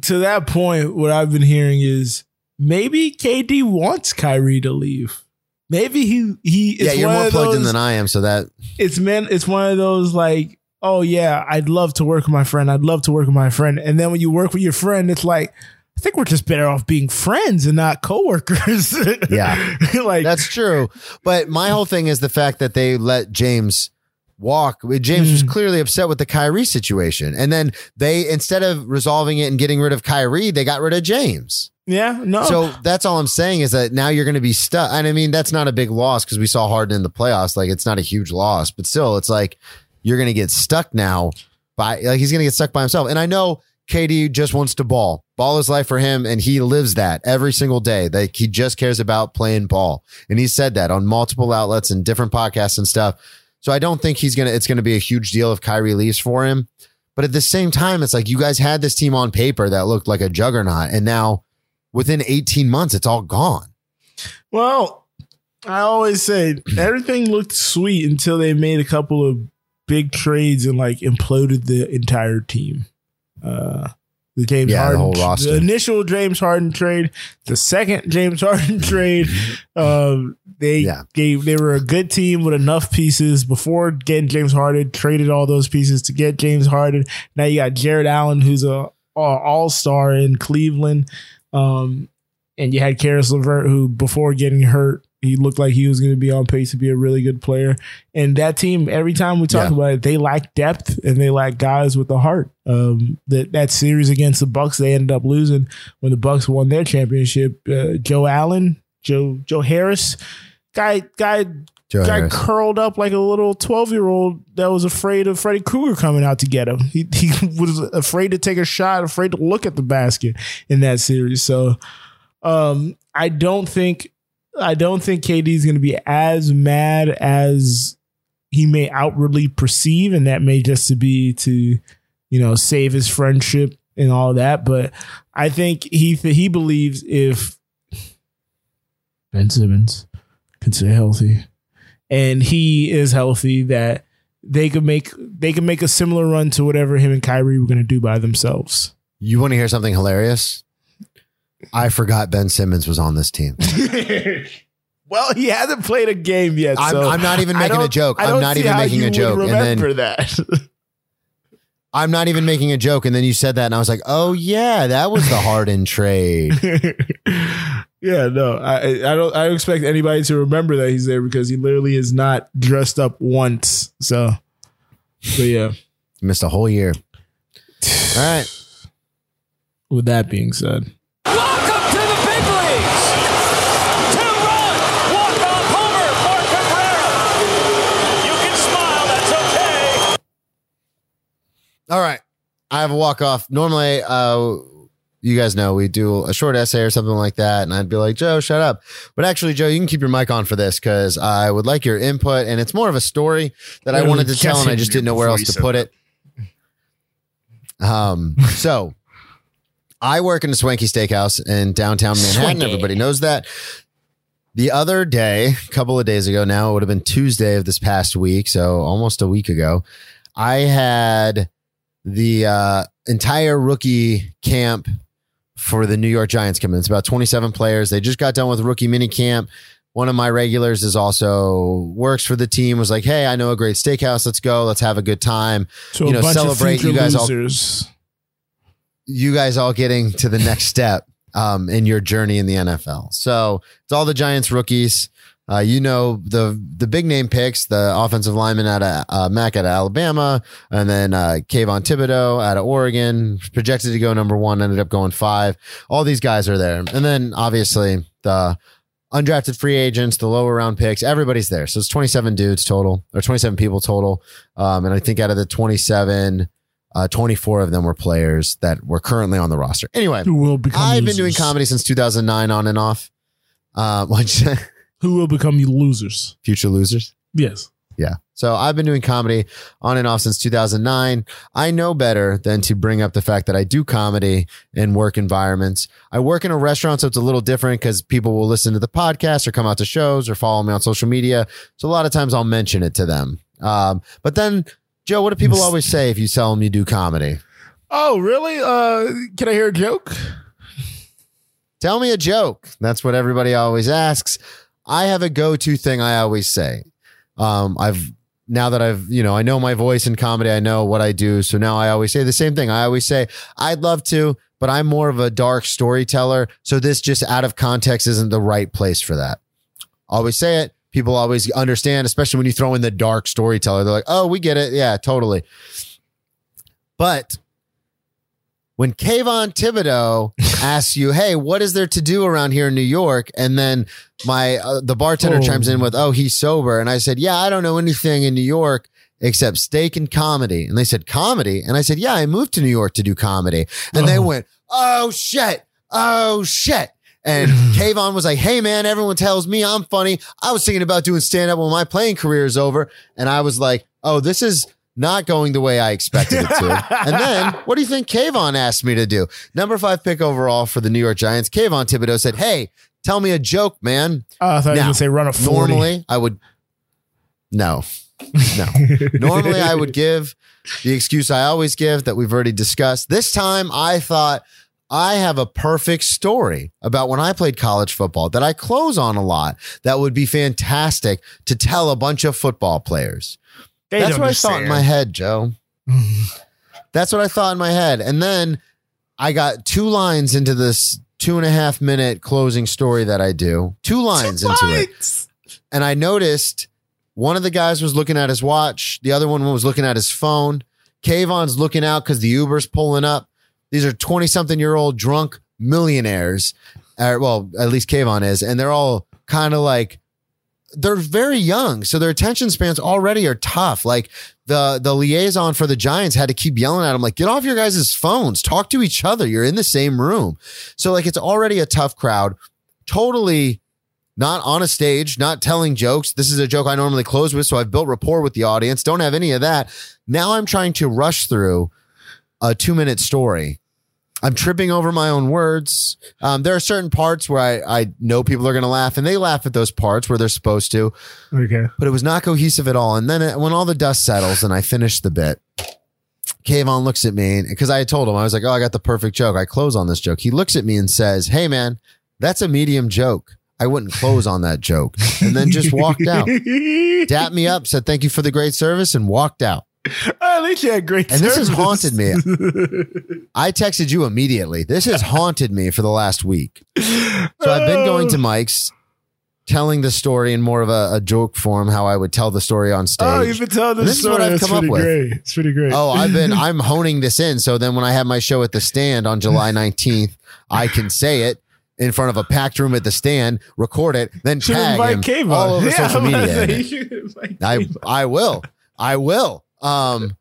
to that point, what I've been hearing is maybe KD wants Kyrie to leave. maybe he he. Yeah, you're more plugged in than I am, so that it's man it's one of those like oh yeah i'd love to work with my friend i'd love to work with my friend and then when you work with your friend it's like i think we're just better off being friends and not coworkers Yeah. like That's true. But my whole thing is the fact that they let James walk. James was Mhm. clearly upset with the Kyrie situation. And then they, instead of resolving it and getting rid of Kyrie, they got rid of James. yeah no So that's all I'm saying is that now you're going to be stuck. And I mean, that's not a big loss because we saw Harden in the playoffs. Like, it's not a huge loss, but still, it's like you're going to get stuck now by, like, he's going to get stuck by himself. And I know KD just wants to ball. Ball is life for him, and he lives that every single day. Like, he just cares about playing ball. And he said that on multiple outlets and different podcasts and stuff. So I don't think he's going to, it's going to be a huge deal if Kyrie leaves for him. But at the same time, it's like you guys had this team on paper that looked like a juggernaut. And now within 18 months, it's all gone. well i always say everything looked sweet until they made a couple of big trades and like imploded the entire team uh the James Yeah, the Harden, whole the initial James Harden trade, the second James Harden trade, um, they Yeah. gave they were a good team with enough pieces before getting James Harden. Traded all those pieces to get James Harden. Now you got Jarrett Allen, who's a all star in Cleveland, um, and you had Caris LeVert, who before getting hurt, he looked like he was going to be on pace to be a really good player. And that team, every time we talk Yeah. about it, they lack depth and they lack guys with the heart. Um, that that series against the Bucks, they ended up losing when the Bucks won their championship. Uh, Joe Allen, Joe Joe Harris, guy guy Joe guy Harris. curled up like a little 12 year old that was afraid of Freddy Krueger coming out to get him. He, he was afraid to take a shot, afraid to look at the basket in that series. So um, I don't think I don't think KD is going to be as mad as he may outwardly perceive, and that may just to be to you know save his friendship and all that. But I think he he believes if Ben Simmons can stay healthy and he is healthy, that they could make they could make a similar run to whatever him and Kyrie were going to do by themselves. You want to hear something hilarious? I forgot Ben Simmons was on this team. well, he hasn't played a game yet. I'm, so I'm not even making a joke. I I'm don't even making a would joke. And then Remember that. I'm not even making a joke. And then you said that, and I was like, oh, yeah, that was the Harden trade. yeah, no, I I don't I don't expect anybody to remember that he's there because he literally is not dressed up once. So, but yeah. Missed a whole year. All right. With that being said, Welcome to the big leagues. Two run, walk off homer for Cabrera. You can smile, that's okay. All right. I have a walk off. Normally, uh, you guys know we do a short essay or something like that, and I'd be like, Joe, shut up. But actually, Joe, you can keep your mic on for this because I would like your input, and it's more of a story that I wanted to tell, and I just didn't know where else to put it. Um, so I work in a swanky steakhouse in downtown Manhattan. Swanky. Everybody knows that. The other day, a couple of days ago now, it would have been Tuesday of this past week, so almost a week ago, I had the uh, entire rookie camp for the New York Giants come in. It's about 27 players. They just got done with rookie mini camp. One of my regulars is also works for the team. Was like, hey, I know a great steakhouse. Let's go. Let's have a good time. so You know, celebrate you guys all- You guys all getting to the next step um, in your journey in the NFL. So it's all the Giants rookies. Uh, you know the the big name picks, the offensive lineman out of uh, Mac out of Alabama, and then uh, Kayvon Thibodeaux out of Oregon, projected to go number one, ended up going five. All these guys are there, and then obviously the undrafted free agents, the lower round picks, everybody's there. So it's 27 dudes total, or 27 people total. Um, and I think out of the 27, uh, 24 of them were players that were currently on the roster. Anyway, I've been doing comedy since 2009 on and off. Uh, which Who will become you losers? future losers. Yes. Yeah. So I've been doing comedy on and off since 2009. I know better than to bring up the fact that I do comedy in work environments. I work in a restaurant, so it's a little different because people will listen to the podcast or come out to shows or follow me on social media. So a lot of times I'll mention it to them. Um, but then, Joe, what do people always say if you tell them you do comedy? Oh, really? Uh, can I hear a joke? Tell me a joke. That's what everybody always asks. I have a go-to thing I always say. Um, I've now that I've, you know, I know my voice in comedy, I know what I do. So now I always say the same thing. I always say, I'd love to, but I'm more of a dark storyteller. So this just out of context isn't the right place for that. Always say it. People always understand, especially when you throw in the dark storyteller. They're like, oh, we get it. Yeah, totally. But when Kayvon Thibodeaux asks you, "Hey, what is there to do around here in New York?" and then my uh, the bartender Oh. chimes in with, "Oh, he's sober," and I said, "Yeah, I don't know anything in New York." Except steak and comedy. And they said, comedy? And I said, yeah, I moved to New York to do comedy. And they Oh. went, oh shit. Oh shit. And Kayvon was like, hey man, everyone tells me I'm funny. I was thinking about doing stand up when my playing career is over. And I was like, oh, this is not going the way I expected it to. and then what do you think Kayvon asked me to do? Number five pick overall for the New York Giants. Kayvon Thibodeaux said, hey, tell me a joke, man. Oh, I thought you were gonna say run a 40. Normally, I would. No, no. Normally, I would give the excuse I always give that we've already discussed. This time, I thought I have a perfect story about when I played college football that I close on a lot. That would be fantastic to tell a bunch of football players. They That's what I thought in my head, Joe. That's what I thought in my head. And then I got two lines into this two and a half minute closing story that I do, two lines into it and I noticed one of the guys was looking at his watch, the other one was looking at his phone. Kayvon's looking out because the Uber's pulling up. These are 20 something year old drunk millionaires. Uh, well, at least Kayvon is. And they're all kind of like, they're very young. So their attention spans already are tough. Like the, the liaison for the Giants had to keep yelling at him, like, get off your guys' phones, talk to each other. You're in the same room. So like, it's already a tough crowd. Totally not on a stage, not telling jokes. This is a joke I normally close with. So I've built rapport with the audience. Don't have any of that. Now I'm trying to rush through a two minute story. I'm tripping over my own words. Um, there are certain parts where I, I know people are going to laugh and they laugh at those parts where they're supposed to, Okay. but it was not cohesive at all. And then it, when all the dust settles and I finish the bit, Kayvon looks at me because I had told him, I was like, oh, I got the perfect joke. I close on this joke. He looks at me and says, Hey, man, that's a medium joke. I wouldn't close on that joke. And then just walked out. Dapped me up, said, Thank you for the great service, and walked out. At least you had great And this has haunted me. I texted you immediately. This has haunted me for the last week. So I've been going to oh. Mike's, telling the story in more of a, a joke form, how I would tell the story on oh, stage. Oh, you've been telling the this, This is story. what I've That's come up pretty with. It's pretty great. Oh, I've been I'm honing this in. So then when I have my show at the stand on July 19th, I can say it in front of a packed room at the stand, record it, then should tag him all over Yeah, social I'm about to media. say, in you it. should invite I I will. I will. Um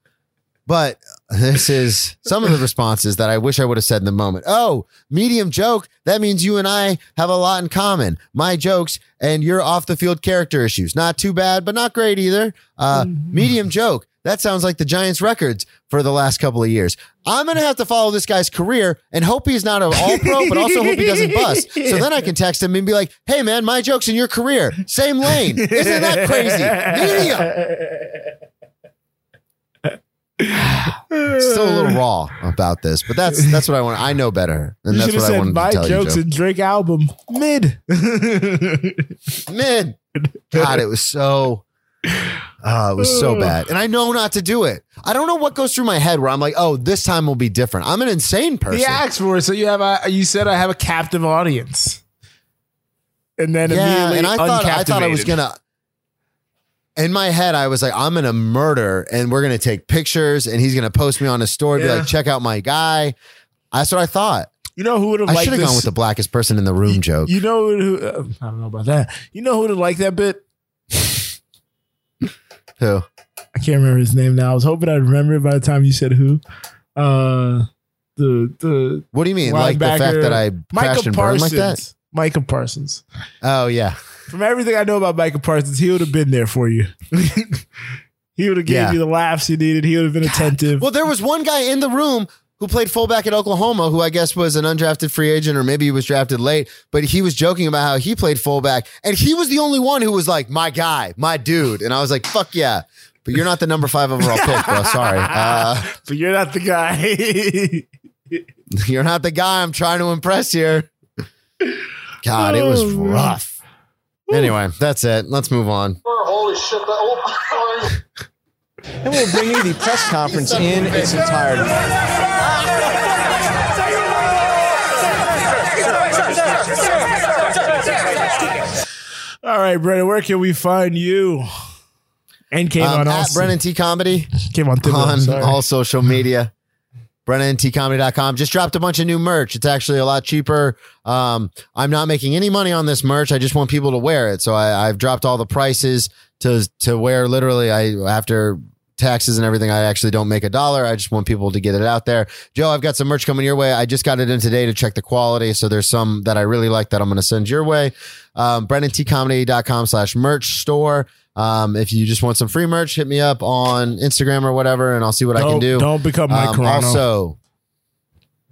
but this is some of the responses that I wish I would have said in the moment. Oh, medium joke. That means you and I have a lot in common. My jokes and your off the field character issues. Not too bad, but not great either. Uh, medium joke. That sounds like the Giants records for the last couple of years. I'm going to have to follow this guy's career and hope he's not an all pro, but also hope he doesn't bust. So then I can text him and be like, Hey man, my joke's in your career. Same lane. Isn't that crazy? Medium. Still a little raw about this, but that's that's what I want. I know better, and You that's should have what I said wanted my to tell jokes you. and Drake album mid. Man, God, it was so, uh, it was so bad, and I know not to do it. I don't know what goes through my head where I'm like, oh, this time will be different. I'm an insane person. he asked for it, so you have a. You said I have a captive audience, and then yeah, immediately and I thought I thought I was gonna. In my head, I was like, I'm gonna murder, and we're gonna take pictures, and he's gonna post me on his story, be like, check out my guy. That's what I thought. You know who would have I should have gone with the blackest person in the room joke. You know who? Uh, I don't know about that. You know who would have liked that bit? Who? I can't remember his name now. I was hoping I'd remember it by the time you said who. Uh, the the What do you mean? Like the fact that I Micah crashed and burned Parsons. like that? Micah Parsons. Oh yeah. From everything I know about Micah Parsons, he would have been there for you. he would have gave Yeah. you the laughs you needed. He would have been attentive. Well, there was one guy in the room who played fullback at Oklahoma, who I guess was an undrafted free agent, or maybe he was drafted late. But he was joking about how he played fullback, and he was the only one who was like, "My guy, my dude," and I was like, "Fuck yeah." But you're not the number five overall pick, bro. Sorry. Uh, but you're not the guy. you're not the guy I'm trying to impress here. God, it was rough. Anyway, that's it. Let's move on. Holy shit. That, oh, And we'll bring you the press conference in its entirety. All right, Brennan, where can we find you? And came Um, on at Brennan T Comedy came on Thibodeaux, on sorry. all social media. BrennanTComedy.com. Just dropped a bunch of new merch. It's actually a lot cheaper. Um, I'm not making any money on this merch. I just want people to wear it. So I, I've dropped all the prices to to where literally I after taxes and everything, I actually don't make a dollar. I just want people to get it out there. Joe, I've got some merch coming your way. I just got it in today to check the quality. So there's some that I really like that I'm going to send your way. Um, BrennanTComedy.com slash merch store. Um, if you just want some free merch, hit me up on Instagram or whatever, and I'll see what I can Don't- do. don't become Mike um, Carano. Also,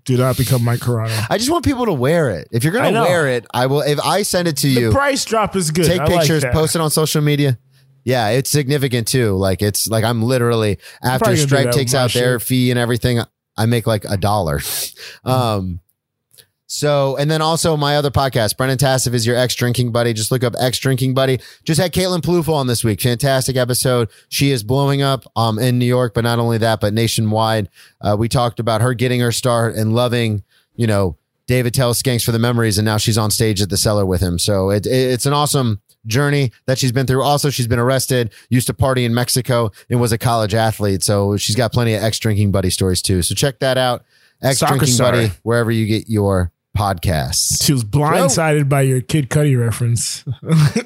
Do not become Mike Carano. I just want people to wear it. If you're gonna wear it, I will. If I send it to The you, price drop is good. take I pictures, that. post it on social media. Yeah, it's significant too. Like it's like I'm literally after probably gonna do Stripe takes my out their shit. fee and everything, I make like a dollar. Um, so and then also my other podcast, Brennan Tassif is your ex drinking buddy. Just look up ex drinking buddy. Just had Caitlin Peluffo on this week. Fantastic episode. She is blowing up um in New York, but not only that, but nationwide. Uh, we talked about her getting her start and loving, you know, Dave Attell's Skanks for the memories, and now she's on stage at the cellar with him. So it, it- it's an awesome journey that she's been through. Also, she's been arrested, used to party in Mexico, and was a college athlete. So she's got plenty of ex drinking buddy stories too. So check that out. Ex drinking buddy, wherever you get your podcasts. She was blindsided by your Kid Cudi reference.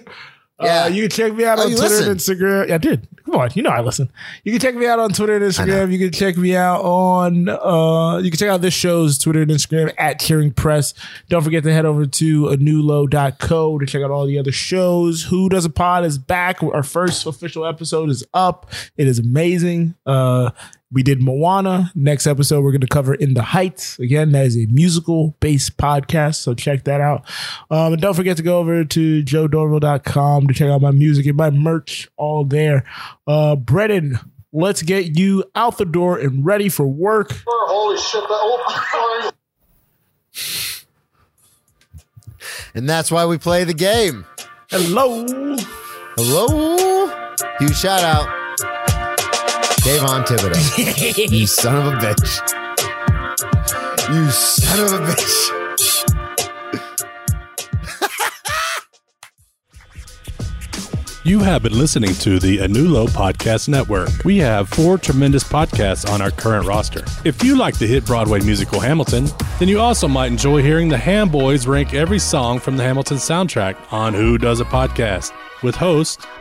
Yeah. Uh, you can check me out Oh, on Twitter and. Instagram. Yeah, I did. Come on, you know I listen. You can check me out on Twitter and Instagram. You can check me out on. uh You can check out this show's Twitter and Instagram at Cheering Press. Don't forget to head over to anewlow.co to check out all the other shows. Who Does a Pod is back. Our first official episode is up. It is amazing. Uh we did Moana. Next episode, we're going to cover In the Heights. Again, that is a musical based podcast. So check that out. Um, and don't forget to go over to joedorville.com to check out my music and my merch all there. Uh, Brennan, let's get you out the door and ready for work. holy shit. That, oh, And that's why we play the game. Hello. Hello. Huge shout out. Davon Thibodeaux. you son of a bitch. You son of a bitch. You have been listening to the Anulo Podcast Network. We have four tremendous podcasts on our current roster. If you like the hit Broadway musical Hamilton, then you also might enjoy hearing the Ham Boys rank every song from the Hamilton soundtrack on Who Does a Podcast with hosts